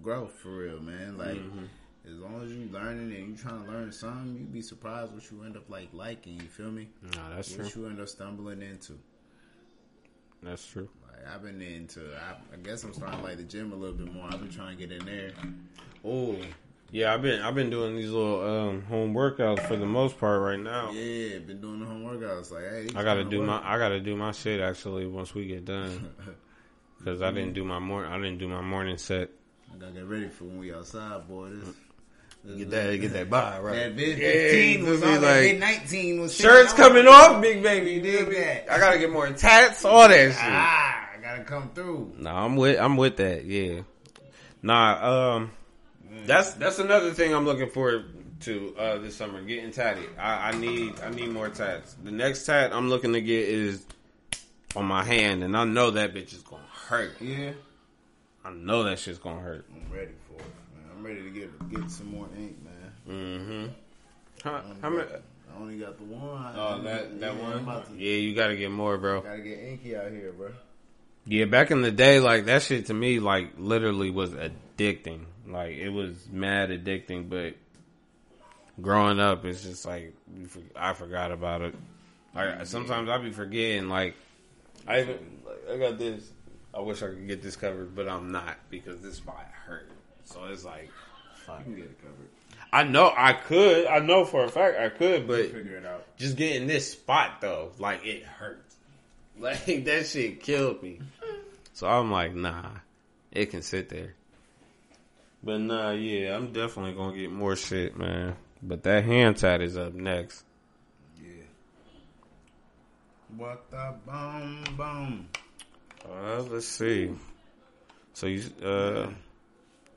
growth for real, man. Like Mm-hmm. As long as you learning and you trying to learn something, you'd be surprised what you end up like liking. You feel me? nah, that's true. What you end up stumbling into. That's true. Like I've been into. I, I guess I'm starting to like the gym a little bit more. I've been trying to get in there. Oh, yeah. I've been I've been doing these little um, home workouts for the most part right now. Yeah, been doing the home workouts. Like, hey, I gotta do my. I gotta do my shit actually once we get done (laughs) because I didn't do my morning I didn't do my morning set. I gotta get ready for when we outside, boy. This, this Get that get that by right. That Yeah, 15 you was on. Like, vid 19 was Shirts coming off, big baby. You dig that? I gotta get more tats, all that shit. Ah, I gotta come through. Nah, I'm with I'm with that. Yeah. Nah, um, that's that's another thing I'm looking forward to uh, this summer. Getting tatted. I, I need I need more tats. The next tat I'm looking to get is on my hand, and I know that bitch is gonna hurt. Yeah, I know that shit's gonna hurt. I'm ready for it, man. I'm ready to get get some more ink, man. Mm-hmm. How, I how only many? got- I only got the one. Oh, that that Yeah, one. To- Yeah, you gotta get more, bro. Gotta get inky out here, bro. Yeah, back in the day, like that shit to me, like literally was addicting. Like it was mad addicting, but growing up, it's just like I forgot about it. Like sometimes I be forgetting. Like I even like, I got this. I wish I could get this covered, but I'm not because this spot hurt. So it's like, fuck. You can get it covered. I know I could. I know for a fact I could, but Figure it out. just getting this spot though, like it hurt. (laughs) Like that shit killed me. So I'm like, nah, it can sit there. But nah, yeah, I'm definitely gonna get more shit, man. But that hand tat is up next. Yeah. What the boom boom? Uh, let's see. So you, uh,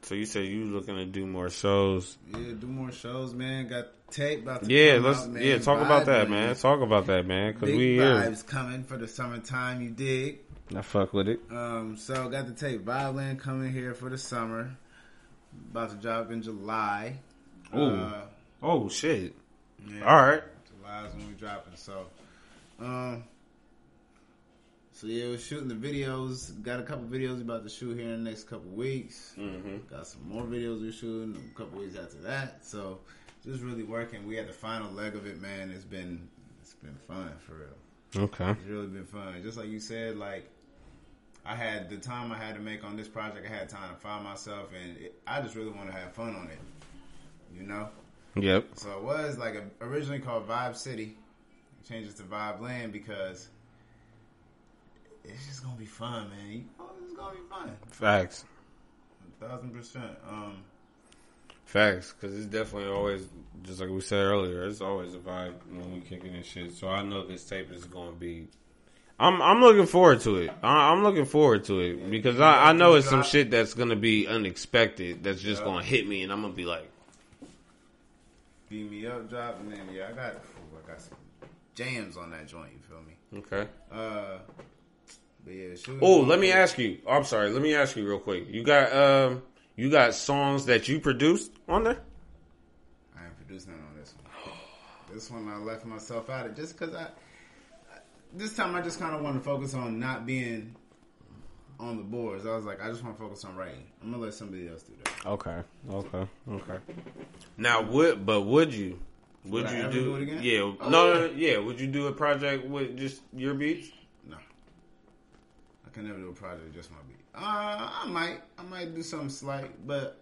so you said you looking to do more shows? Yeah, do more shows, man. Got tape about to Yeah, let's out, man. yeah talk about that, Vibe, man. Talk about that, man. Cause Big we here. vibes coming for the summertime. You dig? I fuck with it. Um, so got the tape Vibe Land coming here for the summer. About to drop in July. Oh, Uh, Oh shit! yeah, All right. July is when we dropping. So, um, so yeah, we're shooting the videos. Got a couple videos about to shoot here in the next couple weeks. Mm-hmm. Got some more videos we're shooting a couple weeks after that. So, just really working. We had the final leg of it, man. It's been it's been fun for real. Okay. It's really been fun. Just like you said, like I had the time I had to make on this project. I had time to find myself, and it, I just really want to have fun on it. You know. Yep. So it was like a, originally called Vibe City. It changes to Vibe Land because it's just gonna be fun, man. You know, it's gonna be fun, Facts. a thousand percent. Um, Facts. Because it's definitely always, just like we said earlier, it's always a vibe when we kicking this shit. So I know this tape is going to be. I'm I'm looking forward to it. I, I'm looking forward to it because I, I know it's some shit that's gonna be unexpected. That's just gonna hit me, and I'm gonna be like, beat me up, drop, and then yeah, I got ooh, I got some jams on that joint. You feel me? okay. Uh, yeah, Oh, let me ask you. I'm sorry. Let me ask you real quick. You got um, you got songs that you produced on there? I ain't produced none on this one. This one I left myself out of just because I. This time I just kind of want to focus on not being on the boards. I was like, I just want to focus on writing. I'm gonna let somebody else do that. Okay, okay, okay. Now, would but would you? Would, Would I you ever do? do it again? Yeah, Oh, no, no, yeah. no, yeah. Would you do a project with just your beats? No, I can never do a project just my beat. Uh, I might, I might do something slight, but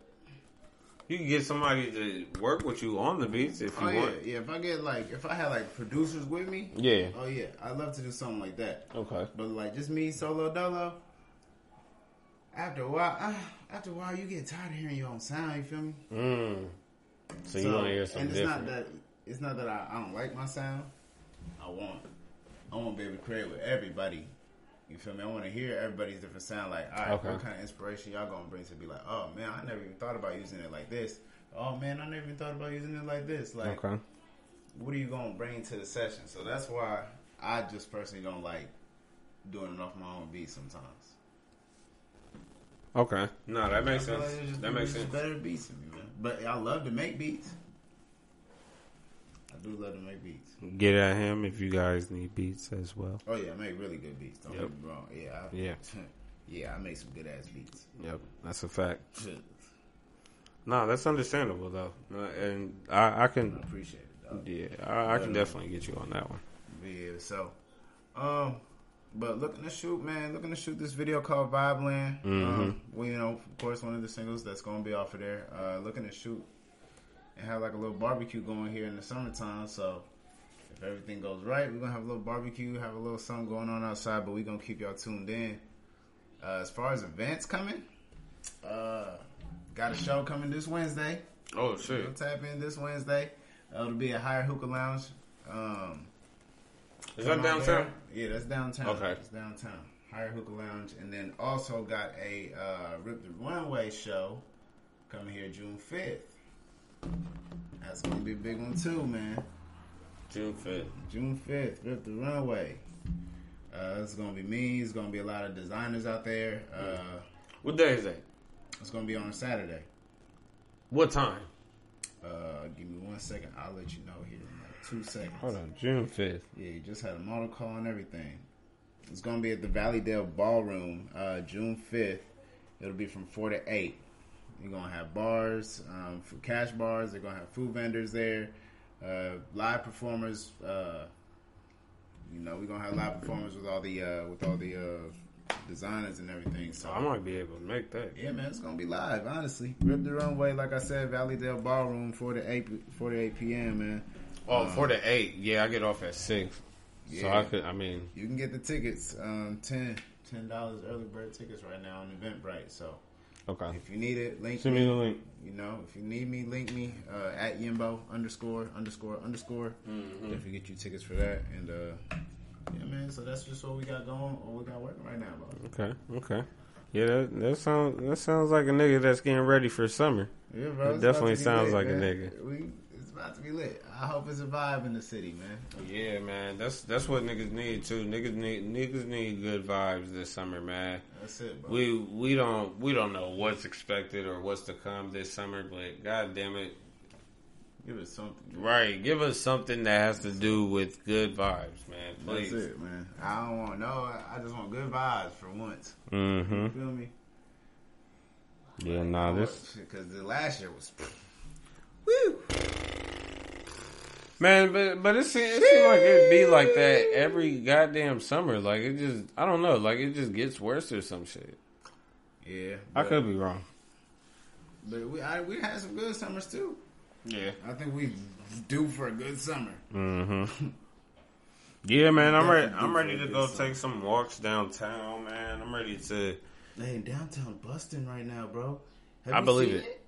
You can get somebody to work with you on the beats if you oh yeah, want. yeah. If I get like, if I had like producers with me, Yeah. oh yeah, I'd love to do something like that. Okay. But like just me solo dolo. After a while, uh, after a while, you get tired of hearing your own sound. You feel me? Mm. So, you want to hear something and it's different? not that it's not that I, I don't like my sound. I want I want to be able to create with everybody. You feel me? I want to hear everybody's different sound. Like, all right, Okay. what kind of inspiration y'all gonna bring to be like, oh man, I never even thought about using it like this. Oh man, I never even thought about using it like this. Like, okay. what are you gonna bring to the session? So that's why I just personally don't like doing it off my own beat sometimes. Okay. No, that makes sense. like just- that makes sense. Better beats me, man. But I love to make beats. I do love to make beats. Get at him if you guys need beats as well. Oh yeah, I make really good beats. Don't Yep. get me wrong. Yeah, I, Yeah. (laughs) yeah, I make some good ass beats. Yep, that's a fact. (laughs) No, that's understandable though, Uh, and I, I I can, appreciate it. Dog. yeah, I, I can definitely get you on that one. Yeah, so, um, but looking to shoot, man, looking to shoot this video called Vibe Land. Um, well, you know, of course, one of the singles that's gonna be off of there. Uh, looking to shoot and have like a little barbecue going here in the summertime. So. If everything goes right, we're gonna have a little barbecue, have a little something going on outside, but we're gonna keep y'all tuned in. Uh, as far as events coming, uh, got a show coming this Wednesday. Oh We'll tap in this Wednesday. Uh, it'll be at Higher Hookah Lounge. Um, is that downtown? Yeah, that's downtown. Okay. It's downtown. Higher Hookah Lounge. And then also got a uh, Rip the Runway show coming here June 5th. That's going to be a big one too, man. June fifth. June 5th, Rip the Runway. Uh, it's going to be me. It's going to be a lot of designers out there. Uh, What day is that? it's going to be on a Saturday. What time? Uh, give me one second. I'll let you know here in like two seconds. Hold on, June fifth. Yeah, you just had a model call and everything. It's going to be at the Valleydale Ballroom, uh, June 5th. It'll be from 4 to 8. You're going to have bars, um, for cash bars. They're going to have food vendors there, uh, live performers. Uh, you know, we're going to have live performers with all the uh, with all the uh, designers and everything. So I might be able to make that. yeah, man, it's gonna be live. Honestly, Rip the Runway, like I said, Valleydale Ballroom, four to eight, four to eight p.m. Man, Oh, for the eight. Yeah, I get off at six. So I could. I mean, you can get the tickets, um, ten ten dollars early bird tickets right now on Eventbrite. So okay. if you need it, link Send me me. the link. You know, if you need me, link me uh, at Yimbo underscore underscore underscore. Mm-hmm. Definitely get you tickets for that. And uh, yeah, man. So that's just what we got going. What we got working right now, bro. Okay. Okay. Yeah, that, that sounds that sounds like a nigga that's getting ready for summer. Yeah, bro. It definitely sounds lit, like a nigga. We, it's about to be lit. I hope it's a vibe in the city, man. Yeah, man. That's that's what niggas need too. Niggas need niggas need good vibes this summer, man. That's it, bro. We we don't we don't know what's expected or what's to come this summer, but god damn it, Give us something. right? Give us something that has to do with good vibes, man. That's it, man. I don't want no. I- just want good vibes for once. Mm-hmm. You feel me? Yeah, nah. This because the last year was. Man, but but it seems, it seems like it'd be like that every goddamn summer. Like it just I don't know. Like it just gets worse or some shit. Yeah, I but- could be wrong. But we I, we had some good summers too. Yeah. I think we due for a good summer. Mm-hmm. (laughs) Yeah, man, I'm ready. I'm ready to go this take some walks downtown, man. I'm ready to. Hey, downtown busting right now, bro. Have I you believe seen it.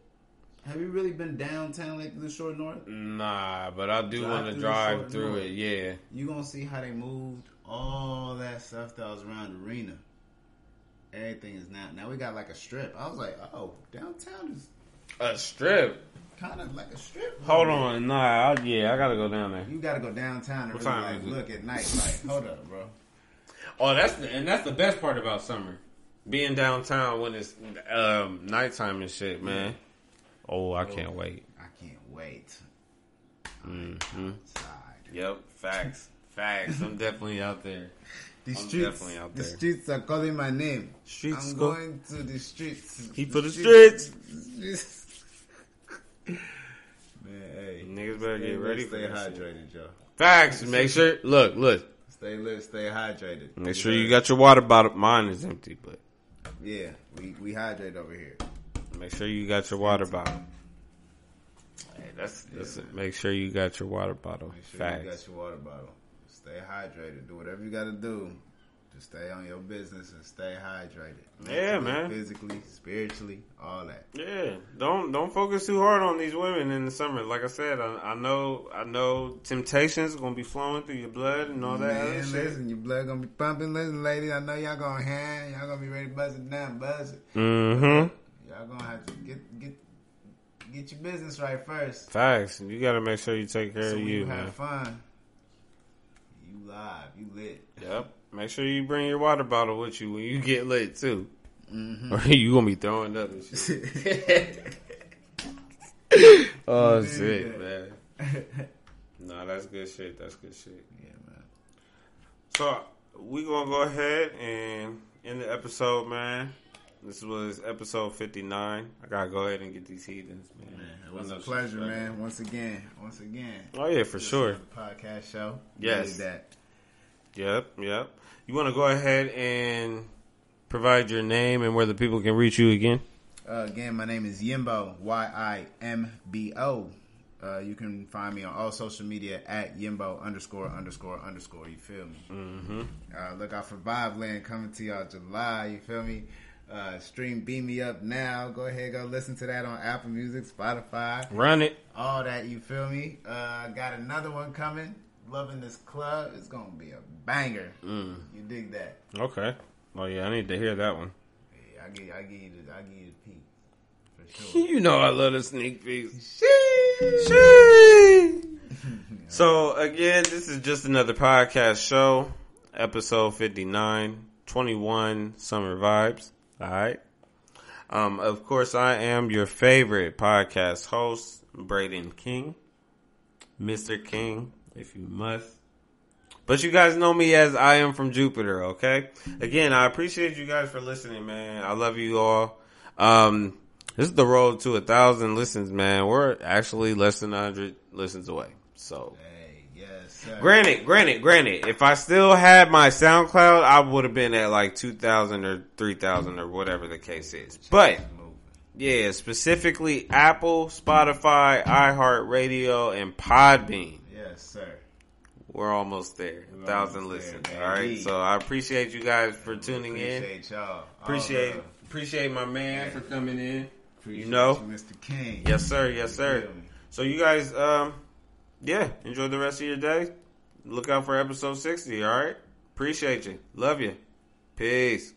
Have you really been downtown like the short north? Nah, but I do want to drive through North. it. Yeah. You gonna see how they moved all that stuff that was around the arena. Everything is now. Now we got like a strip. I was like, oh, downtown is A strip. kind of like a strip. Hold on, nah. I, yeah, I gotta go down there. You got to go downtown and really like look at night. Like, hold up, bro. Oh, that's the, and that's the best part about summer, being downtown when it's um, nighttime and shit, man. Oh, I can't wait. I can't wait. hmm Yep, facts, facts. I'm definitely out there. The I'm streets, definitely out the streets are calling my name. Streets I'm go- going to the streets. He for the streets. (laughs) Man, hey, Niggas better get ready for Stay that shit. hydrated, Joe. Facts. Make sure. Look, look. Stay lit, stay hydrated. Make sure you got your water bottle. Mine is empty, but Yeah, we we hydrate over here. Make sure you got your water bottle. Hey, that's that's it. Make sure you got your water bottle. Make sure Facts. you got your water bottle. Stay hydrated. Do whatever you got to do to stay on your business and stay hydrated. Yeah, man. Physically, spiritually, all that. Yeah, don't don't focus too hard on these women in the summer. Like I said, I, I know I know temptations are gonna be flowing through your blood and all that Man, shit. your blood gonna be pumping. Listen, ladies, I know y'all gonna hand. Y'all gonna be ready to buzz it down, buzz it. Mm-hmm. Y'all gonna have to get get get your business right first. Facts. You got to make sure you take care So of you, you man. have fun, you live, you lit. Yep. Make sure you bring your water bottle with you when you get lit too, Mm-hmm. or (laughs) you gonna be throwing up and shit. (laughs) oh shit, man. No, that's good shit. That's good shit. Yeah, man. So we gonna go ahead and end the episode, man. This was episode fifty nine. I gotta go ahead and get these heathens, man. It was a pleasure, man. Once again, once again. Oh yeah, for sure. Podcast show. Yes. That. Yep, yep. You want to go ahead and provide your name and where the people can reach you again? Uh, again, my name is Yimbo. Y I M B O. Uh, you can find me on all social media at Yimbo underscore underscore underscore. You feel me? Mm-hmm. Uh, look out for Vibe Land coming to y'all July. You feel me? Uh, stream Beam Me Up now. Go ahead, go listen to that on Apple Music, Spotify, Run it. all that. You feel me? Uh, got another one coming. Loving this club. It's gonna be a banger. Mm. You dig that? Okay. Oh yeah, I need to hear that one. Yeah, I give, I give you the, I give you the peek sure. (laughs) You know I love the sneak peeks. Sheesh. (laughs) So again, this is just another podcast show, episode 59, 21 summer vibes. All right. Um, of course, I am your favorite podcast host, Braden King, Mr. King, if you must. But you guys know me as I am from Jupiter, okay? Again, I appreciate you guys for listening, man. I love you all. Um, this is the road to a thousand listens, man. We're actually less than a hundred listens away. So, granted, granted, granted, if I still had my SoundCloud, I would have been at like 2,000 or 3,000 or whatever the case is. But, yeah, specifically Apple, Spotify, iHeartRadio, and Podbean. Yes, sir. We're almost there. We're thousand almost listens. All right. So I appreciate you guys for tuning in. Appreciate y'all. All Appreciate appreciate my man for coming in. Appreciate you know. Mr. King. Yes, sir. Yes, sir. So you guys, um, yeah, enjoy the rest of your day. Look out for episode sixty. All right. Appreciate you. Love you. Peace.